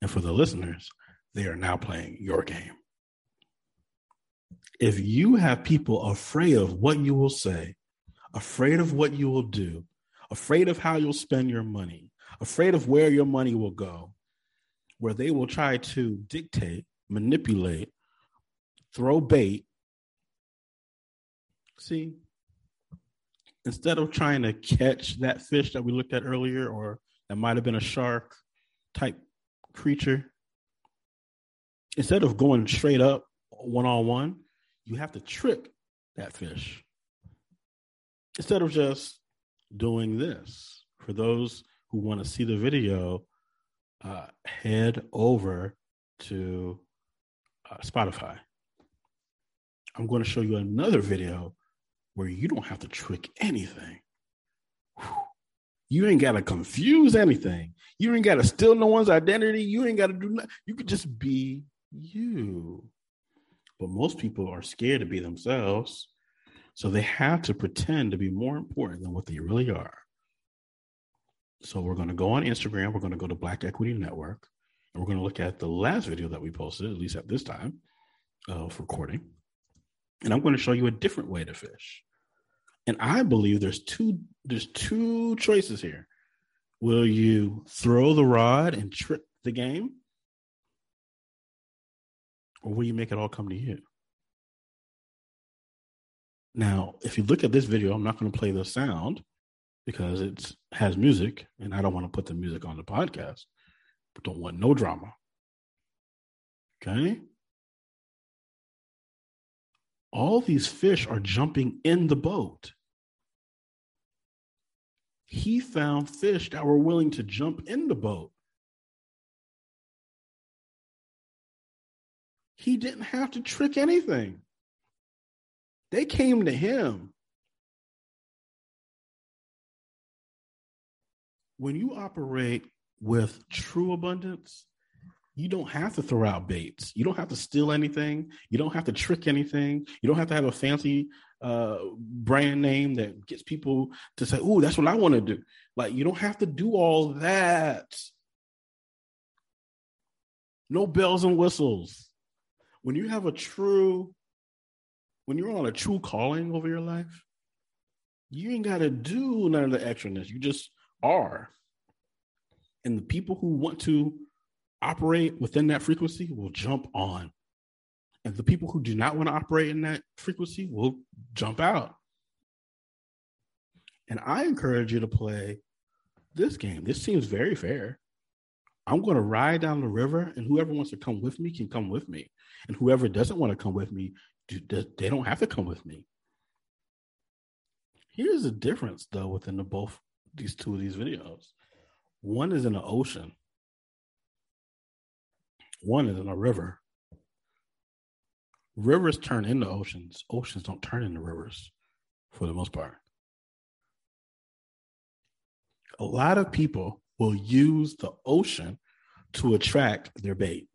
And for the listeners, they are now playing your game if you have people afraid of what you will say, afraid of what you will do, afraid of how you'll spend your money, afraid of where your money will go, where they will try to dictate, manipulate, throw bait. See, instead of trying to catch that fish that we looked at earlier, or that might have been a shark type creature, instead of going straight up one on one, you have to trick that fish instead of just doing this. For those who want to see the video, uh, head over to uh, Spotify. I'm going to show you another video where you don't have to trick anything. You ain't got to confuse anything. You ain't got to steal no one's identity. You ain't got to do nothing. You could just be you. But most people are scared to be themselves. So they have to pretend to be more important than what they really are. So we're going to go on Instagram. We're going to go to Black Equity Network. And we're going to look at the last video that we posted, at least at this time of recording. And I'm going to show you a different way to fish. And I believe there's two there's two choices here. Will you throw the rod and trick the game? Or will you make it all come to you? Now, if you look at this video, I'm not going to play the sound because it has music and I don't want to put the music on the podcast, but don't want no drama. Okay? All these fish are jumping in the boat. He found fish that were willing to jump in the boat. He didn't have to trick anything. They came to him. When you operate with true abundance, you don't have to throw out baits. You don't have to steal anything. You don't have to trick anything. You don't have to have a fancy uh, brand name that gets people to say, "Oh, that's what I want to do." Like you don't have to do all that. No bells and whistles. When you have a true, when you're on a true calling over your life, you ain't got to do none of the extraness. You just are. And the people who want to operate within that frequency will jump on. And the people who do not want to operate in that frequency will jump out. And I encourage you to play this game. This seems very fair. I'm going to ride down the river, and whoever wants to come with me can come with me. And whoever doesn't want to come with me, they don't have to come with me. Here's the difference, though, within the both these two of these videos. One is in the ocean, one is in a river. Rivers turn into oceans. Oceans don't turn into rivers for the most part. A lot of people will use the ocean to attract their bait.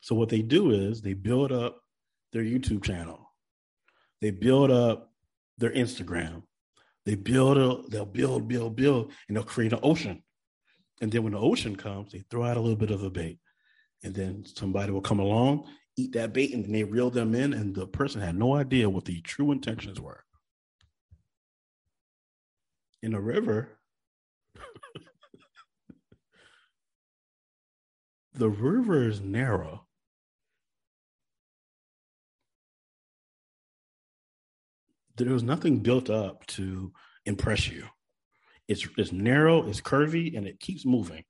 So what they do is they build up their YouTube channel. They build up their Instagram. They build a, they'll build, build, build, and they'll create an ocean. And then when the ocean comes, they throw out a little bit of a bait. And then somebody will come along, eat that bait, and then they reel them in, and the person had no idea what the true intentions were. In a river, the river is narrow. There was nothing built up to impress you. It's it's narrow, it's curvy, and it keeps moving.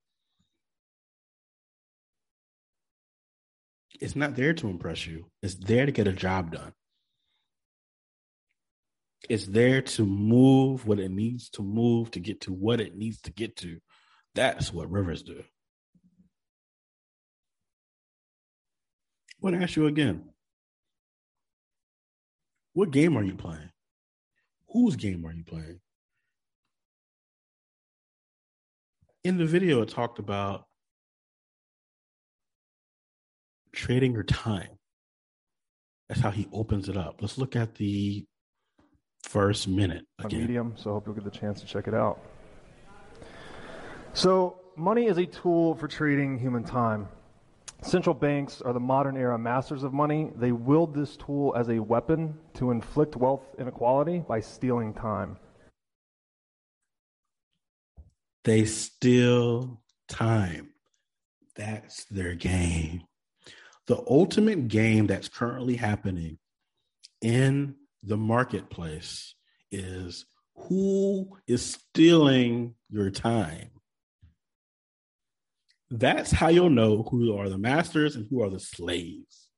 It's not there to impress you. It's there to get a job done. It's there to move what it needs to move to get to what it needs to get to. That's what rivers do. I want to ask you again. What game are you playing? Whose game are you playing? In the video, it talked about trading your time. That's how he opens it up. Let's look at the first minute again. Medium, so I hope you'll get the chance to check it out. So, money is a tool for trading human time. Central banks are the modern era masters of money. They wield this tool as a weapon to inflict wealth inequality by stealing time. They steal time. That's their game. The ultimate game that's currently happening in the marketplace is who is stealing your time. That's how you'll know who are the masters and who are the slaves.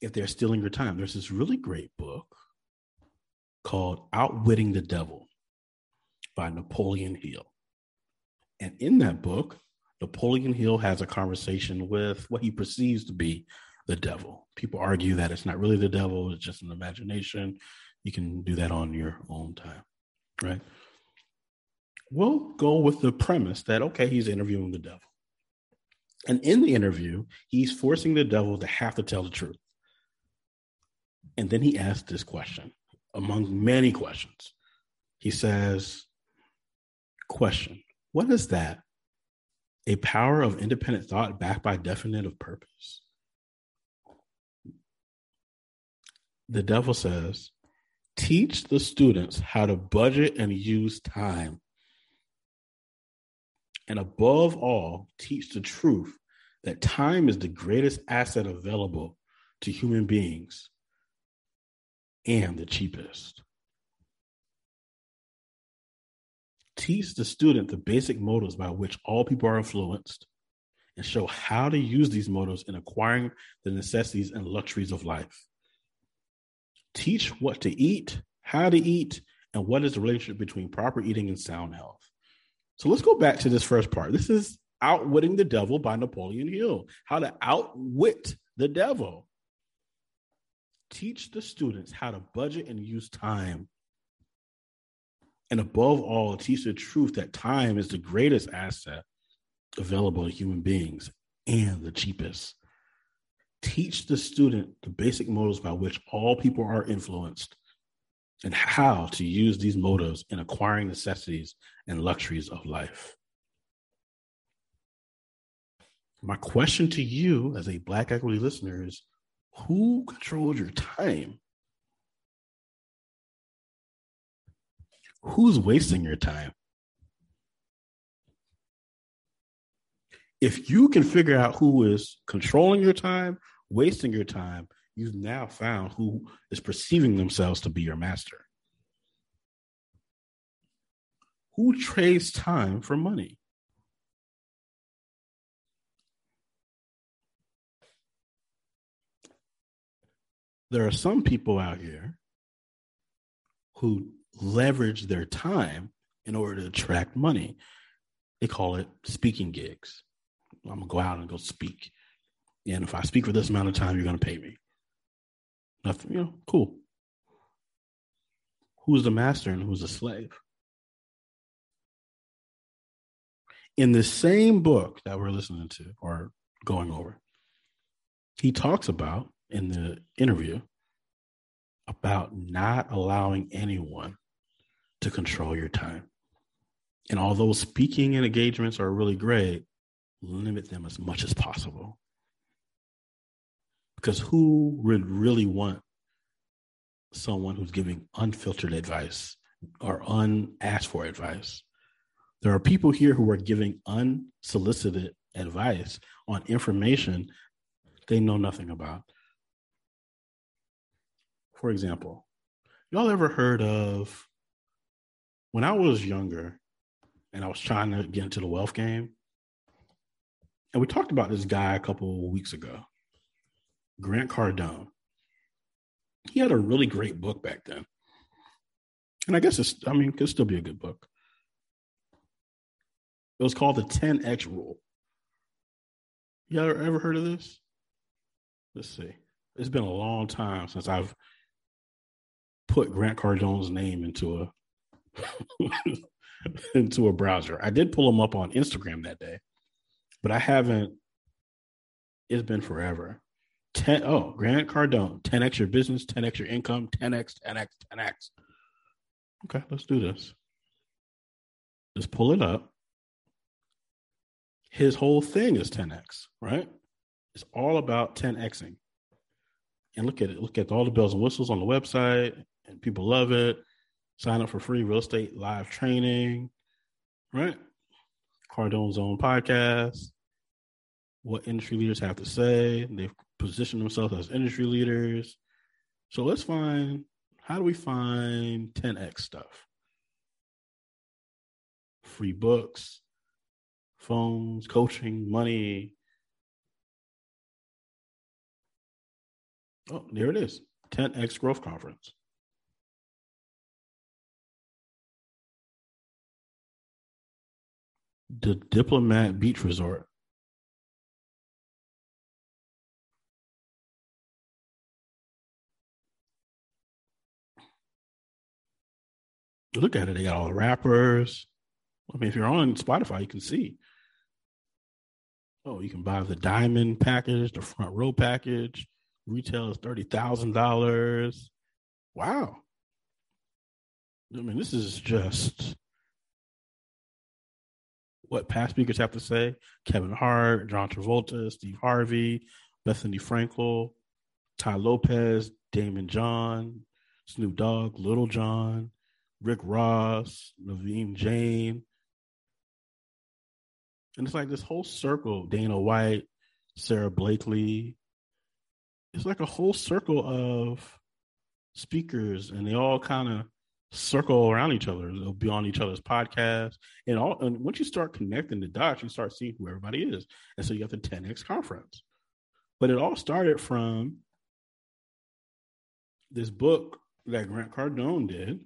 If they're stealing your time, there's this really great book called Outwitting the Devil by Napoleon Hill. And in that book, Napoleon Hill has a conversation with what he perceives to be the devil. People argue that it's not really the devil, it's just an imagination. You can do that on your own time, right? We'll go with the premise that, okay, he's interviewing the devil. And in the interview, he's forcing the devil to have to tell the truth. And then he asks this question, among many questions. He says, Question What is that? A power of independent thought backed by definitive purpose? The devil says, teach the students how to budget and use time. and above all, teach the truth that time is the greatest asset available to human beings and the cheapest. Teach the student the basic motives by which all people are influenced and show how to use these motives in acquiring the necessities and luxuries of life. Teach what to eat, how to eat, and what is the relationship between proper eating and sound health. So let's go back to this first part. This is Outwitting the Devil by Napoleon Hill. How to outwit the devil. Teach the students how to budget and use time. And above all, teach the truth that time is the greatest asset available to human beings and the cheapest. Teach the student the basic motives by which all people are influenced and how to use these motives in acquiring necessities and luxuries of life. My question to you as a Black Equity listener is who controls your time? Who's wasting your time? If you can figure out who is controlling your time, wasting your time, you've now found who is perceiving themselves to be your master. Who trades time for money? There are some people out here who leverage their time in order to attract money. They call it speaking gigs. I'm gonna go out and go speak. And if I speak for this amount of time, you're gonna pay me. Nothing, you know, cool. Who's the master and who's the slave? In the same book that we're listening to or going over, he talks about in the interview about not allowing anyone to control your time. And although speaking and engagements are really great, limit them as much as possible. Because who would really want someone who's giving unfiltered advice or unasked for advice? There are people here who are giving unsolicited advice on information they know nothing about. For example, y'all ever heard of when I was younger and I was trying to get into the wealth game? And we talked about this guy a couple weeks ago. Grant Cardone. He had a really great book back then. And I guess it's, I mean, it could still be a good book. It was called the 10X Rule. You ever, ever heard of this? Let's see. It's been a long time since I've put Grant Cardone's name into a into a browser. I did pull him up on Instagram that day, but I haven't. It's been forever. 10 oh grant cardone 10x your business 10x your income 10x 10x 10x okay let's do this just pull it up his whole thing is 10x right it's all about 10xing and look at it look at all the bells and whistles on the website and people love it sign up for free real estate live training right cardone's own podcast what industry leaders have to say they've positioned themselves as industry leaders. So let's find how do we find 10x stuff? Free books, phones, coaching, money. Oh, there it is 10x Growth Conference. The Diplomat Beach Resort. look at it, they got all the rappers. I mean, if you're on Spotify, you can see. Oh, you can buy the diamond package, the front row package. Retail is thirty thousand dollars. Wow. I mean, this is just what past speakers have to say. Kevin Hart, John Travolta, Steve Harvey, Bethenny Frankel, Tai Lopez, Daymond John, Snoop Dogg, Lil Jon, Rick Ross, Naveen Jain. And it's like this whole circle, Dana White, Sara Blakely. It's like a whole circle of speakers, and they all kind of circle around each other. They'll be on each other's podcasts. And all and once you start connecting the dots, you start seeing who everybody is. And so you have the 10X conference. But it all started from this book that Grant Cardone did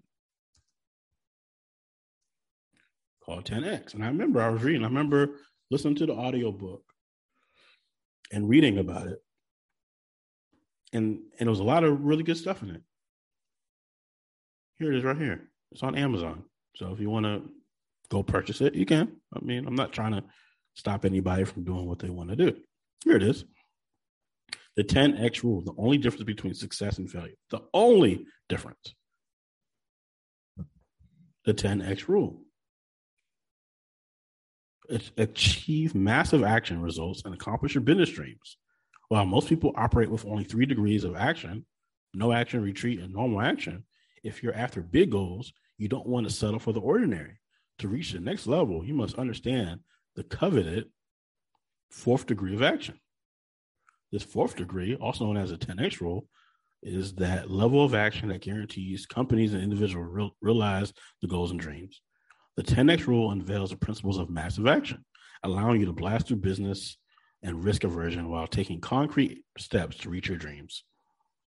called 10X. And I remember I was reading, I remember listening to the audio book and reading about it. And and there was a lot of really good stuff in it. Here it is right here. It's on Amazon. So if you want to go purchase it, you can. I mean, I'm not trying to stop anybody from doing what they want to do. Here it is. The 10X rule, the only difference between success and failure. The only difference. The 10X rule. Achieve massive action results and accomplish your business dreams. While most people operate with only three degrees of action no action, retreat, and normal action if you're after big goals, you don't want to settle for the ordinary. To reach the next level, you must understand the coveted fourth degree of action. This fourth degree, also known as the 10x rule, is that level of action that guarantees companies and individuals real, realize the goals and dreams. The 10x rule unveils the principles of massive action, allowing you to blast through business and risk aversion while taking concrete steps to reach your dreams.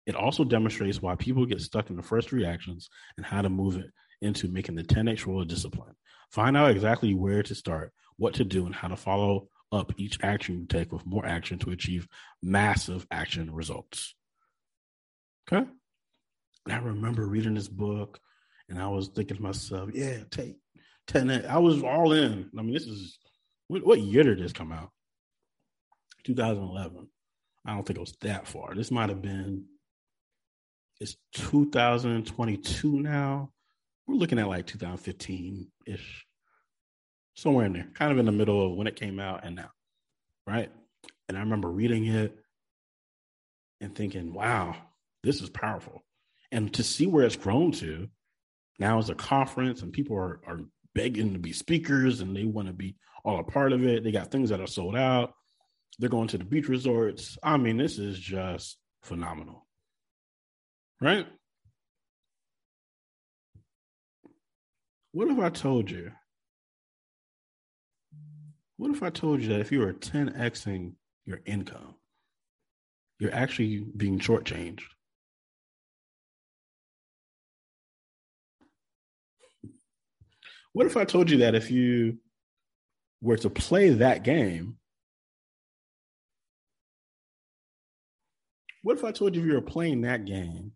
It also demonstrates why people get stuck in the first reactions and how to move it into making the 10x rule a discipline. Find out exactly where to start, what to do, and how to follow up each action you take with more action to achieve massive action results. Okay. And I remember reading this book and I was thinking to myself, yeah, take 10. I was all in. I mean, this is what, what year did this come out? 2011. I don't think it was that far. This might have been it's 2022 now. We're looking at like 2015 ish, somewhere in there, kind of in the middle of when it came out and now, right? And I remember reading it and thinking, wow, this is powerful. And to see where it's grown to now as a conference and people are, are begging to be speakers and they want to be all a part of it. They got things that are sold out. They're going to the beach resorts. I mean, this is just phenomenal right? What if I told you? What if I told you that if you were 10xing your income, you're actually being shortchanged? What if I told you that if you were to play that game, what if I told you if you were playing that game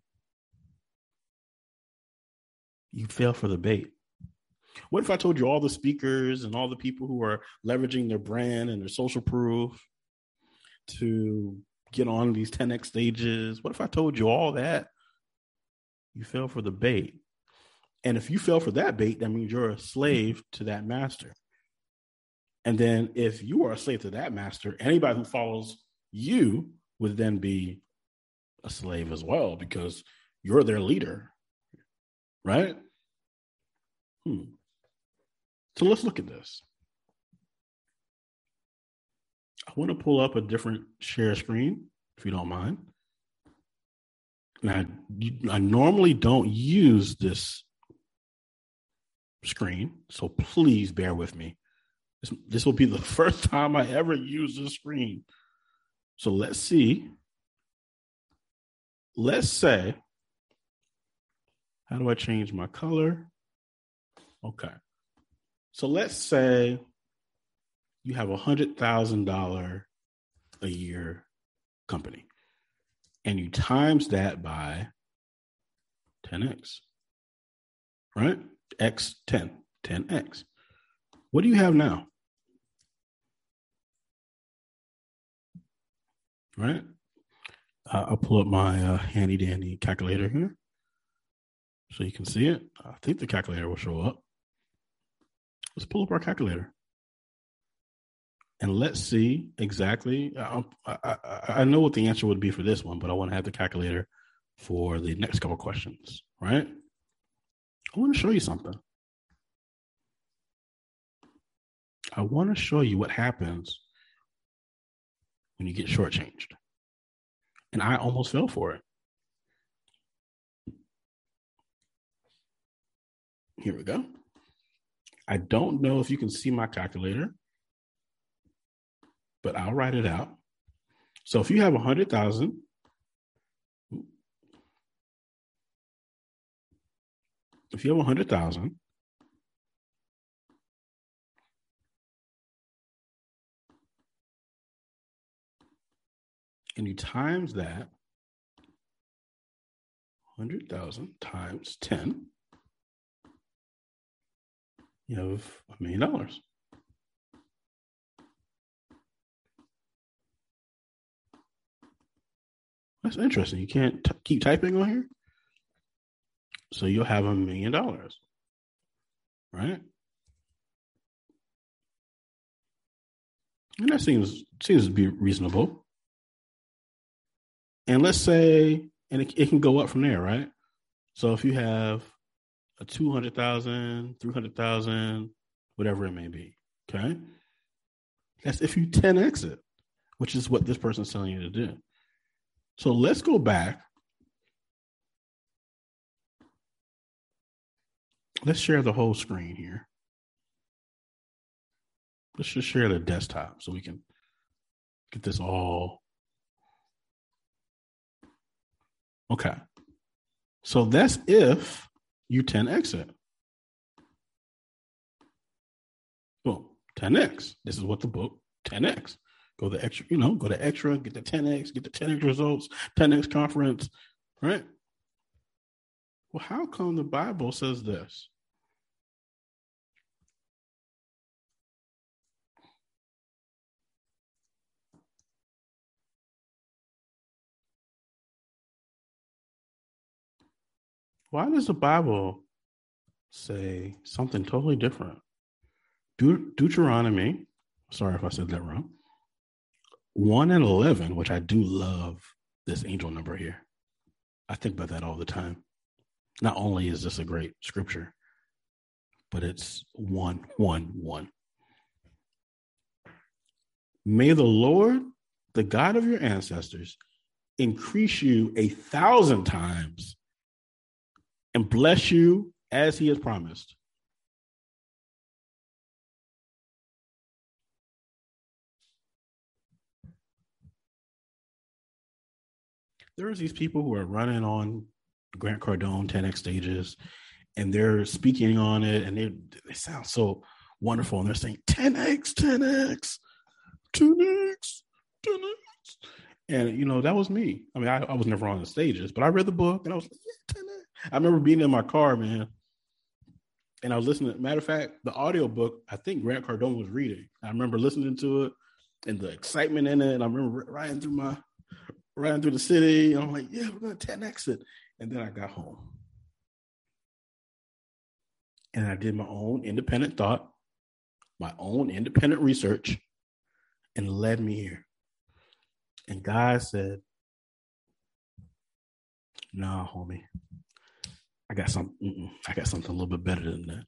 you fell for the bait. What if I told you all the speakers and all the people who are leveraging their brand and their social proof to get on these 10x stages? What if I told you all that? You fell for the bait. And if you fell for that bait, that means you're a slave to that master. And then if you are a slave to that master, anybody who follows you would then be a slave as well because you're their leader. Right? Hmm. So let's look at this. I want to pull up a different share screen, if you don't mind. Now, I normally don't use this screen, so please bear with me. This, this will be the first time I ever use this screen. So let's see. Let's say, how do I change my color? Okay. So let's say you have a hundred thousand dollar a year company and you times that by 10x, right? X 10, 10x. What do you have now? Right? Uh, I'll pull up my uh, handy dandy calculator here so you can see it. I think the calculator will show up. Let's pull up our calculator and let's see exactly. I, I, I, know what the answer would be for this one, but I want to have the calculator for the next couple questions, right? I want to show you something. I want to show you what happens when you get shortchanged. And I almost fell for it. Here we go. I don't know if you can see my calculator, but I'll write it out. So if you have a hundred thousand, if you have a hundred thousand, and you times that 100,000 times 10, you have a million dollars. That's interesting. You can't t- keep typing on here. So you'll have a million dollars, right? And that seems seems to be reasonable. And let's say, and it, it can go up from there, right? So if you have a 200,000, 300,000, whatever it may be, okay? That's if you 10x it, which is what this person's telling you to do. So let's go back. Let's share the whole screen here. Let's just share the desktop so we can get this all Okay. So that's if you 10x it. Boom, 10x. This is what the book 10x. Go the extra, you know, go to extra, get the 10x, get the 10x results, 10x conference, right? Well, how come the Bible says this? Why does the Bible say something totally different? De- Deuteronomy, sorry if I said that wrong, 1 and 11, which I do love this angel number here. I think about that all the time. Not only is this a great scripture, but it's 1 1 1. May the Lord, the God of your ancestors, increase you a thousand times and bless you as he has promised. There's these people who are running on Grant Cardone 10X stages and they're speaking on it and they, they sound so wonderful. And they're saying 10X, 10X, 10X, 10X. And, you know, that was me. I mean, I, I was never on the stages, but I read the book and I was like, yeah, 10X. I remember being in my car, man, and I was listening. Matter of fact, the audio book, I think Grant Cardone was reading. I remember listening to it and the excitement in it. And I remember riding through my riding through the city. And I'm like, yeah, we're gonna 10x it. And then I got home. And I did my own independent thought, my own independent research, and led me here. And God said, nah, homie, I got something. I got something a little bit better than that.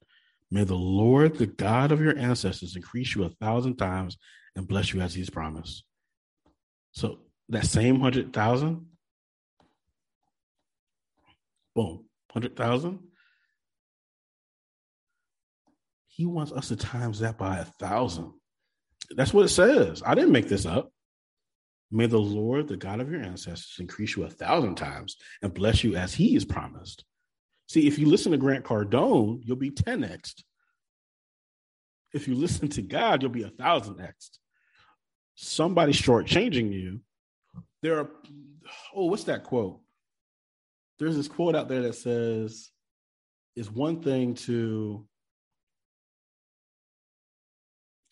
May the Lord, the God of your ancestors, increase you a thousand times and bless you as He's promised. So that same hundred thousand, boom, hundred thousand. He wants us to times that by a thousand. That's what it says. I didn't make this up. May the Lord, the God of your ancestors, increase you a thousand times and bless you as He is promised. See, if you listen to Grant Cardone, you'll be 10x. If you listen to God, you'll be a thousand x. Somebody shortchanging you. There are, oh, what's that quote? There's this quote out there that says, it's one thing to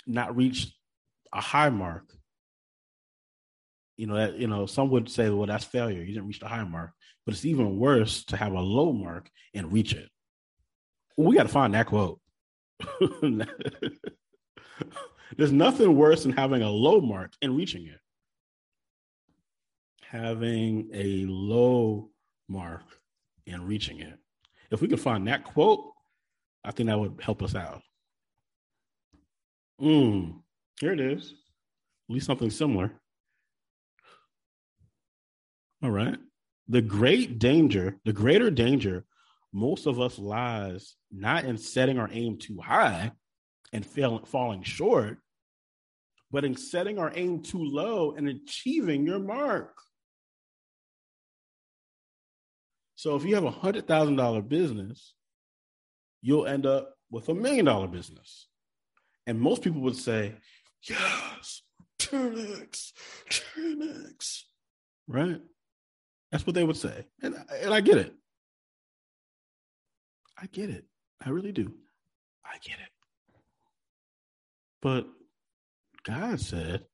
not reach a high mark. You know, that, you know, some would say, well, that's failure. You didn't reach the high mark. But it's even worse to have a low mark and reach it. We got to find that quote. There's nothing worse than having a low mark and reaching it. Having a low mark and reaching it. If we could find that quote, I think that would help us out. Mm, here it is. At least something similar. All right. The great danger, the greater danger, most of us lies not in setting our aim too high and failing, falling short, but in setting our aim too low and achieving your mark. So if you have a hundred thousand dollar business, you'll end up with a million dollar business. And most people would say, yes, 10x, 10x, right? That's what they would say. And, and I get it. I get it. I really do. I get it. But God said,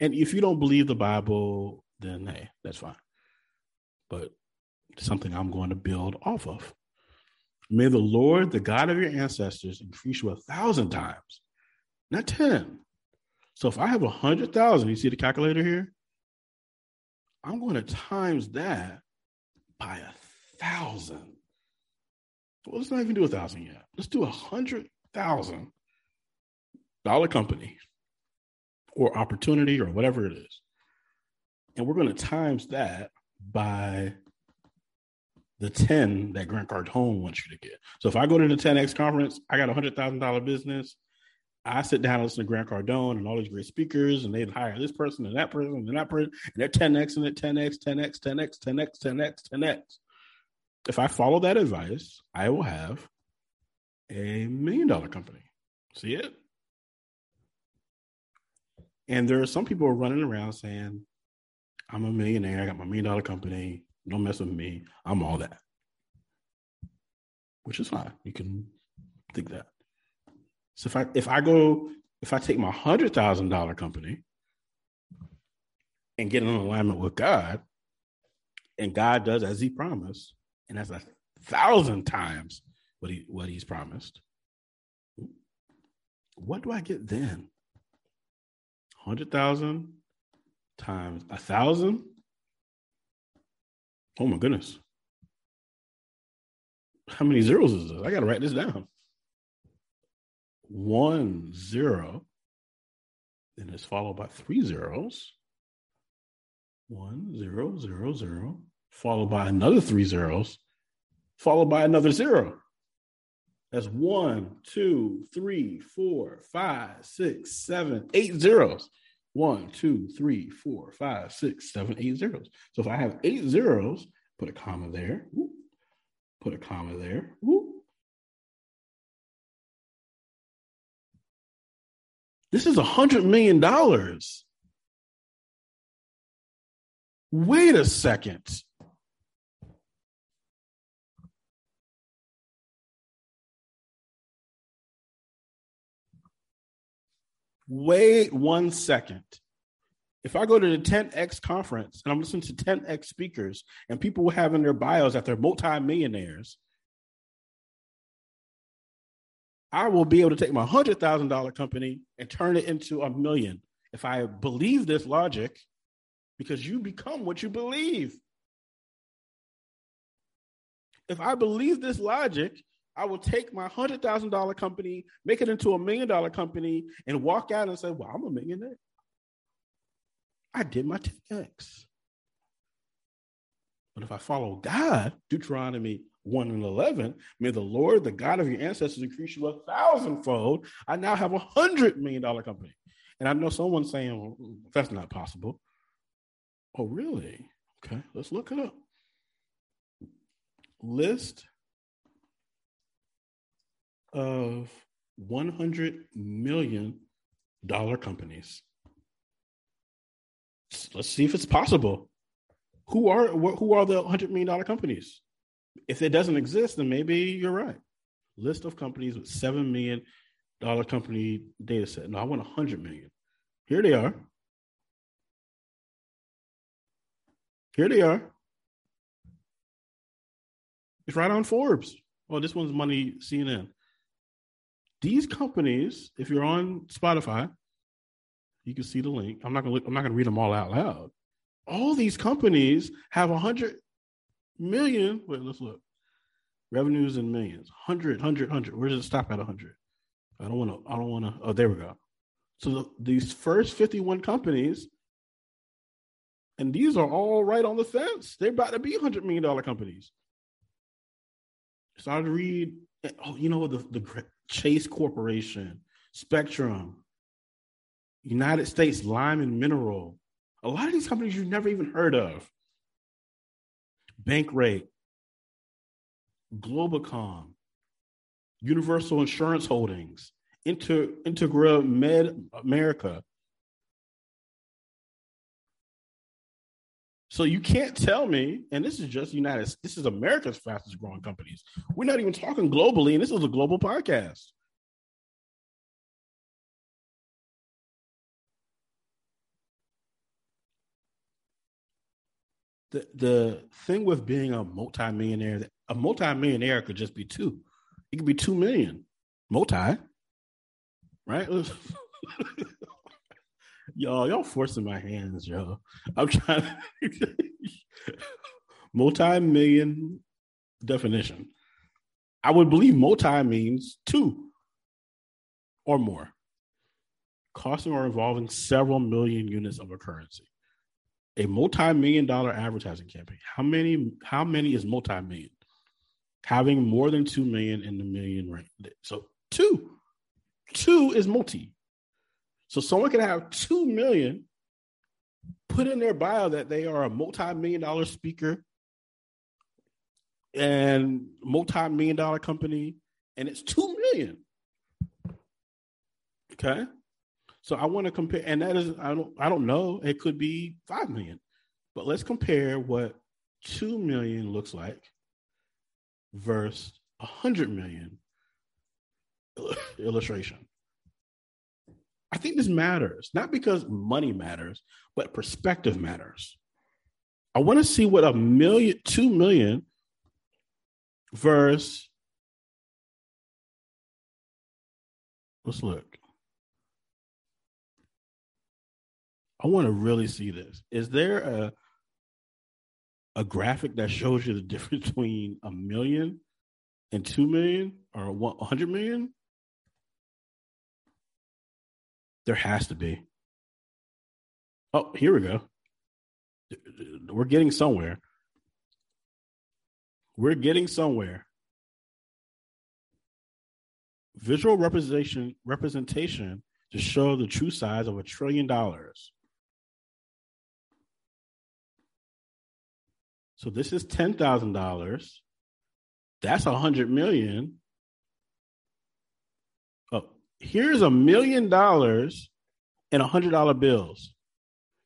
and if you don't believe the Bible, then hey, that's fine. But something I'm going to build off of. May the Lord, the God of your ancestors, increase you a thousand times, not 10. So if I have a hundred thousand, you see the calculator here? I'm going to times that by a thousand. Well, let's not even do a thousand yet. Let's do a hundred thousand dollar company or opportunity or whatever it is. And we're going to times that by the 10 that Grant Cardone wants you to get. So if I go to the 10X conference, I got a $100,000 business. I sit down and listen to Grant Cardone and all these great speakers, and they hire this person and that person and that person, and they're 10X and it 10X, 10X, 10X, 10X, 10X, 10X. If I follow that advice, I will have a million dollar company. See it? And there are some people running around saying, I'm a millionaire, I got my million dollar company, don't mess with me. I'm all that. Which is fine. You can think that. So if I if I go if I take my hundred thousand dollar company and get in alignment with God, and God does as He promised, and that's a thousand times what He what He's promised. What do I get then? Hundred thousand times a thousand Oh my goodness. How many zeros is this? I got to write this down. One zero. Then it's followed by three zeros. One zero zero zero. Followed by another three zeros. Followed by another zero. That's one, two, three, four, five, six, seven, eight zeros. One, two, three, four, five, six, seven, eight zeros. So if I have eight zeros, put a comma there, whoop, put a comma there. Whoop. This is a hundred million dollars. Wait a second. wait one second. If I go to the 10X conference and I'm listening to 10X speakers and people have in their bios that they're multimillionaires, I will be able to take my $100,000 company and turn it into a million if I believe this logic, because you become what you believe. If I believe this logic, I will take my hundred thousand dollar company, make it into a million dollar company, and walk out and say, "Well, I'm a millionaire. I did my 10x." But if I follow God, Deuteronomy 1 and 11, may the Lord, the God of your ancestors, increase you a thousandfold. I now have a hundred million dollar company. And I know someone saying, well, that's not possible. Oh, really? Okay, let's look it up. List of 100 million dollar companies. Let's see if it's possible. Who are who are the 100 million dollar companies? If it doesn't exist, then maybe you're right. List of companies with 7 million dollar company data set. No, I want a 100 million. Here they are. Here they are. It's right on Forbes. Oh, this one's Money CNN these companies, if you're on Spotify, you can see the link. I'm not gonna I'm not gonna read them all out loud. All these companies have a hundred million. Wait, let's look. Revenues in millions. Hundred, hundred, hundred. Where does it stop at a hundred? I don't want to. I don't want to. Oh, there we go. So the, these first 51 companies, and these are all right on the fence. They're about to be $100 million companies. Started to read, oh, you know, the, the Chase Corporation, Spectrum, United States Lime and Mineral. A lot of these companies you've never even heard of. Bankrate, Globacom, Universal Insurance Holdings, Inter, Integra Med America. So you can't tell me, and this is just United, this is America's fastest growing companies. We're not even talking globally, and this is a global podcast. The the thing with being a multimillionaire, a multimillionaire could just be two. It could be two million, multi, right? y'all, y'all forcing my hands, yo. I'm trying to multi-million definition. I would believe multi means two or more, costing or involving several million units of a currency. A multi-million dollar advertising campaign. How many? How many is multi-million? Having more than two million in the million range. So two, two is multi. So someone can have two million, put in their bio that they are a multi-million dollar speaker and multi-million dollar company, and it's two million. Okay. So I want to compare, and that is I don't I don't know. It could be five million, but let's compare what two million looks like versus a hundred million illustration. I think this matters, not because money matters, but perspective matters. I want to see what a million, two million versus. Let's look. I want to really see this. Is there a a graphic that shows you the difference between a million and two million or one hundred million? There has to be. Oh, here we go. We're getting somewhere. We're getting somewhere. Visual representation representation to show the true size of a trillion dollars. So this is ten thousand dollars. That's a hundred million. Oh, here's a million dollars in a hundred dollar bills.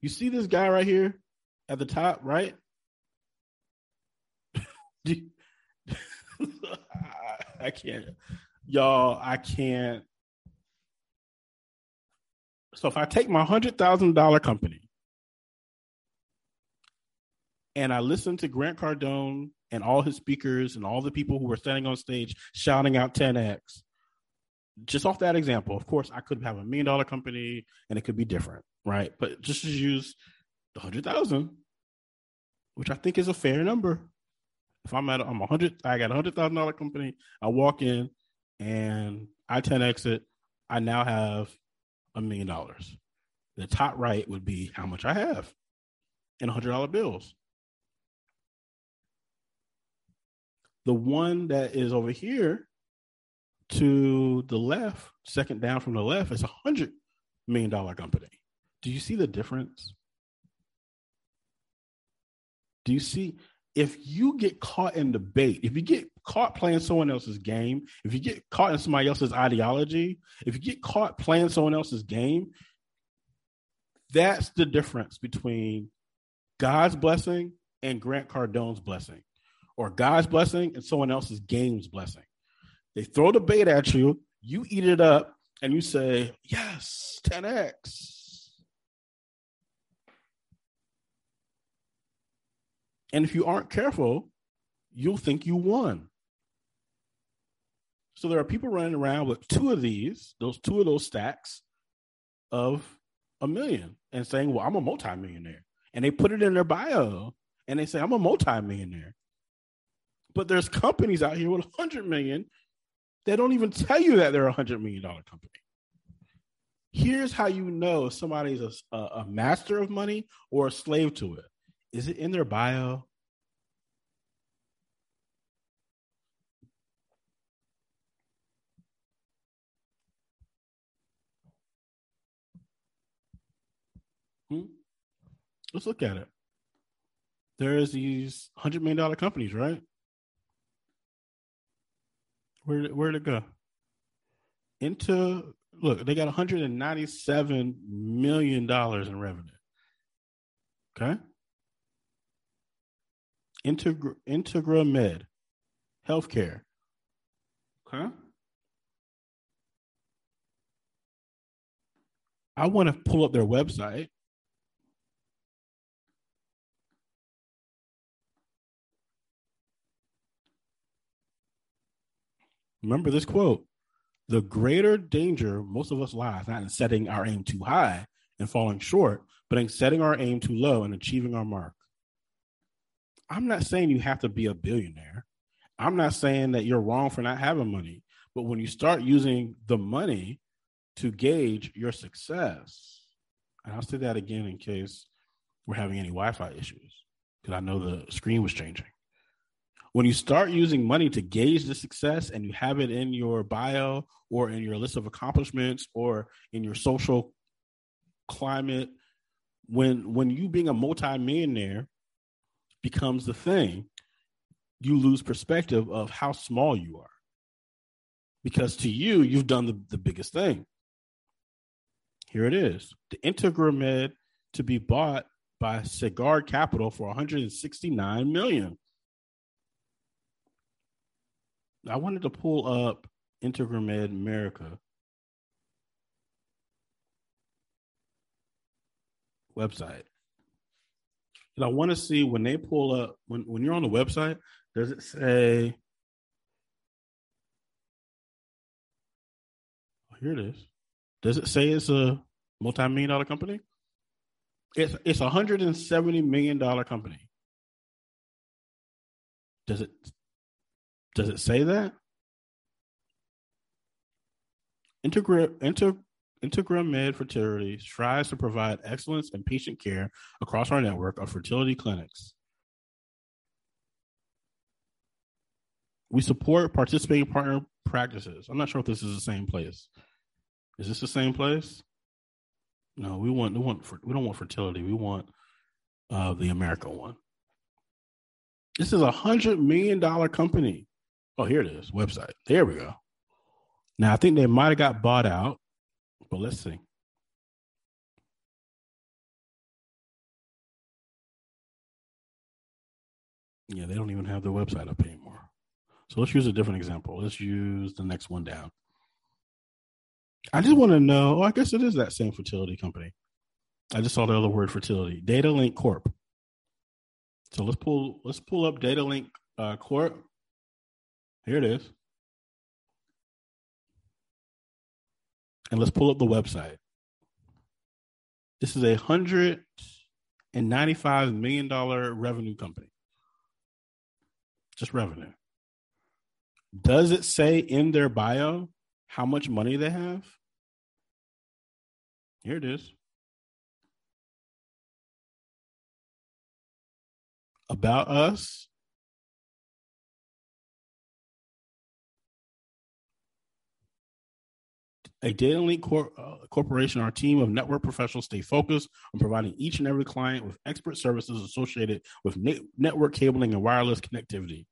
You see this guy right here at the top, right? I can't, y'all. I can't. So if I take my hundred thousand dollar company and I listened to Grant Cardone and all his speakers and all the people who were standing on stage shouting out 10x, just off that example, of course, I could have a million dollar company and it could be different, right? But just to use the hundred thousand, which I think is a fair number. If I'm at I'm a hundred, I got a hundred thousand dollar company. I walk in and I 10 exit. I now have a million dollars. The top right would be how much I have in hundred dollar bills. The one that is over here to the left, second down from the left, is a hundred million dollar company. Do you see the difference? Do you see if you get caught in debate, if you get caught playing someone else's game, if you get caught in somebody else's ideology, if you get caught playing someone else's game, that's the difference between God's blessing and Grant Cardone's blessing, or God's blessing and someone else's game's blessing. They throw the bait at you, you eat it up, and you say, Yes, 10x. And if you aren't careful, you'll think you won. So there are people running around with two of these, those two of those stacks of a million and saying, Well, I'm a multimillionaire. And they put it in their bio and they say, I'm a multimillionaire. But there's companies out here with 100 million they don't even tell you that they're a hundred million dollar company. Here's how you know somebody's a, a, a master of money or a slave to it. Is it in their bio? Hmm? Let's look at it. There's these hundred million dollar companies, right? Where where did it go? Into look, they got 197 million dollars in revenue. Okay. Integra, Integra Med, healthcare. Okay. I want to pull up their website Remember this quote the greater danger most of us lies not in setting our aim too high and falling short, but in setting our aim too low and achieving our mark. I'm not saying you have to be a billionaire. I'm not saying that you're wrong for not having money. But when you start using the money to gauge your success, and I'll say that again in case we're having any Wi Fi issues, because I know the screen was changing when you start using money to gauge the success and you have it in your bio or in your list of accomplishments or in your social climate when when you being a multimillionaire becomes the thing you lose perspective of how small you are. Because to you you've done the, the biggest thing. Here it is. The integramed to be bought by Sagard Capital for 169 million I wanted to pull up Integramed America website. And I want to see when they pull up when when you're on the website, does it say oh, here it is. Does it say it's a multi-million dollar company? It's it's a hundred and seventy million dollar company. Does it does it say that? Integra, Inter, Integra Med Fertility strives to provide excellence in patient care across our network of fertility clinics. We support participating partner practices. I'm not sure if this is the same place. Is this the same place? No, we want we want we don't want fertility. We want uh, the America one. This is a hundred million dollar company. Oh, here it is. Website. There we go. Now I think they might have got bought out, but let's see. Yeah, they don't even have their website up anymore. So let's use a different example. Let's use the next one down. I just want to know. Oh, I guess it is that same fertility company. I just saw the other word fertility. Data Link Corp. So let's pull let's pull up Data Link uh, Corp. Here it is. And let's pull up the website. This is a hundred and ninety-five million dollar revenue company. Just revenue. Does it say in their bio how much money they have? Here it is. About us, A Data Link Cor- uh, Corporation, our team of network professionals stay focused on providing each and every client with expert services associated with ne- network cabling and wireless connectivity.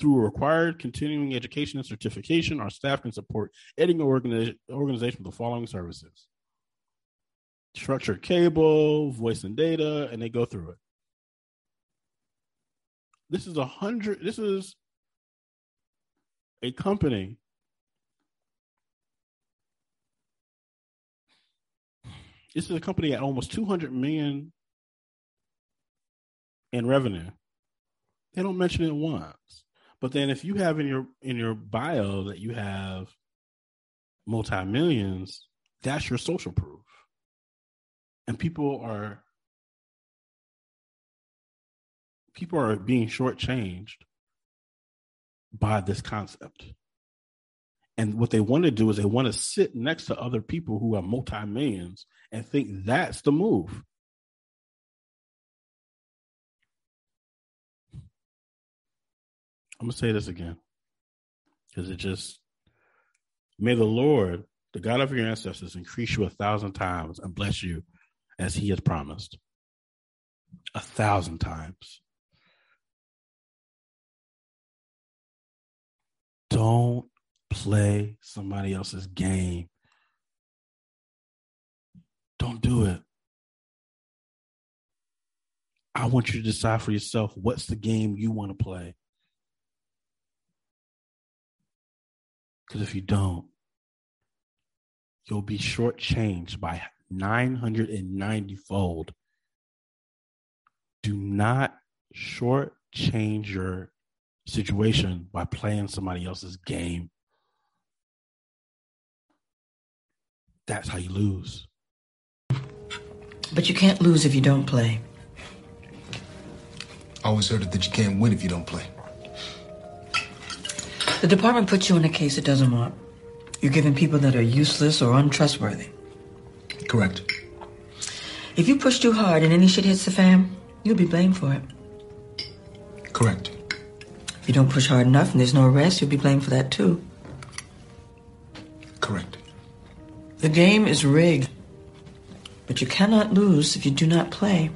Through required continuing education and certification, our staff can support any organi- organization with the following services structured cable, voice and data, and they go through it. This is a hundred, this is a company This is a company at almost 200 million in revenue. They don't mention it once. But then if you have in your in your bio that you have multi millions, that's your social proof. And people are people are being shortchanged by this concept. And what they want to do is they want to sit next to other people who are multi millions and think that's the move. I'm going to say this again because it just, may the Lord, the God of your ancestors, increase you a thousand times and bless you as he has promised. A thousand times. Don't play somebody else's game. Don't do it. I want you to decide for yourself what's the game you want to play. Because if you don't, you'll be shortchanged by 990 fold. Do not shortchange your situation by playing somebody else's game. That's how you lose. But you can't lose if you don't play. I always heard it that you can't win if you don't play. The department puts you in a case it doesn't want. You're giving people that are useless or untrustworthy. Correct. If you push too hard and any shit hits the fan, you'll be blamed for it. Correct. If you don't push hard enough and there's no arrest, you'll be blamed for that too. Correct. The game is rigged. But you cannot lose if you do not play.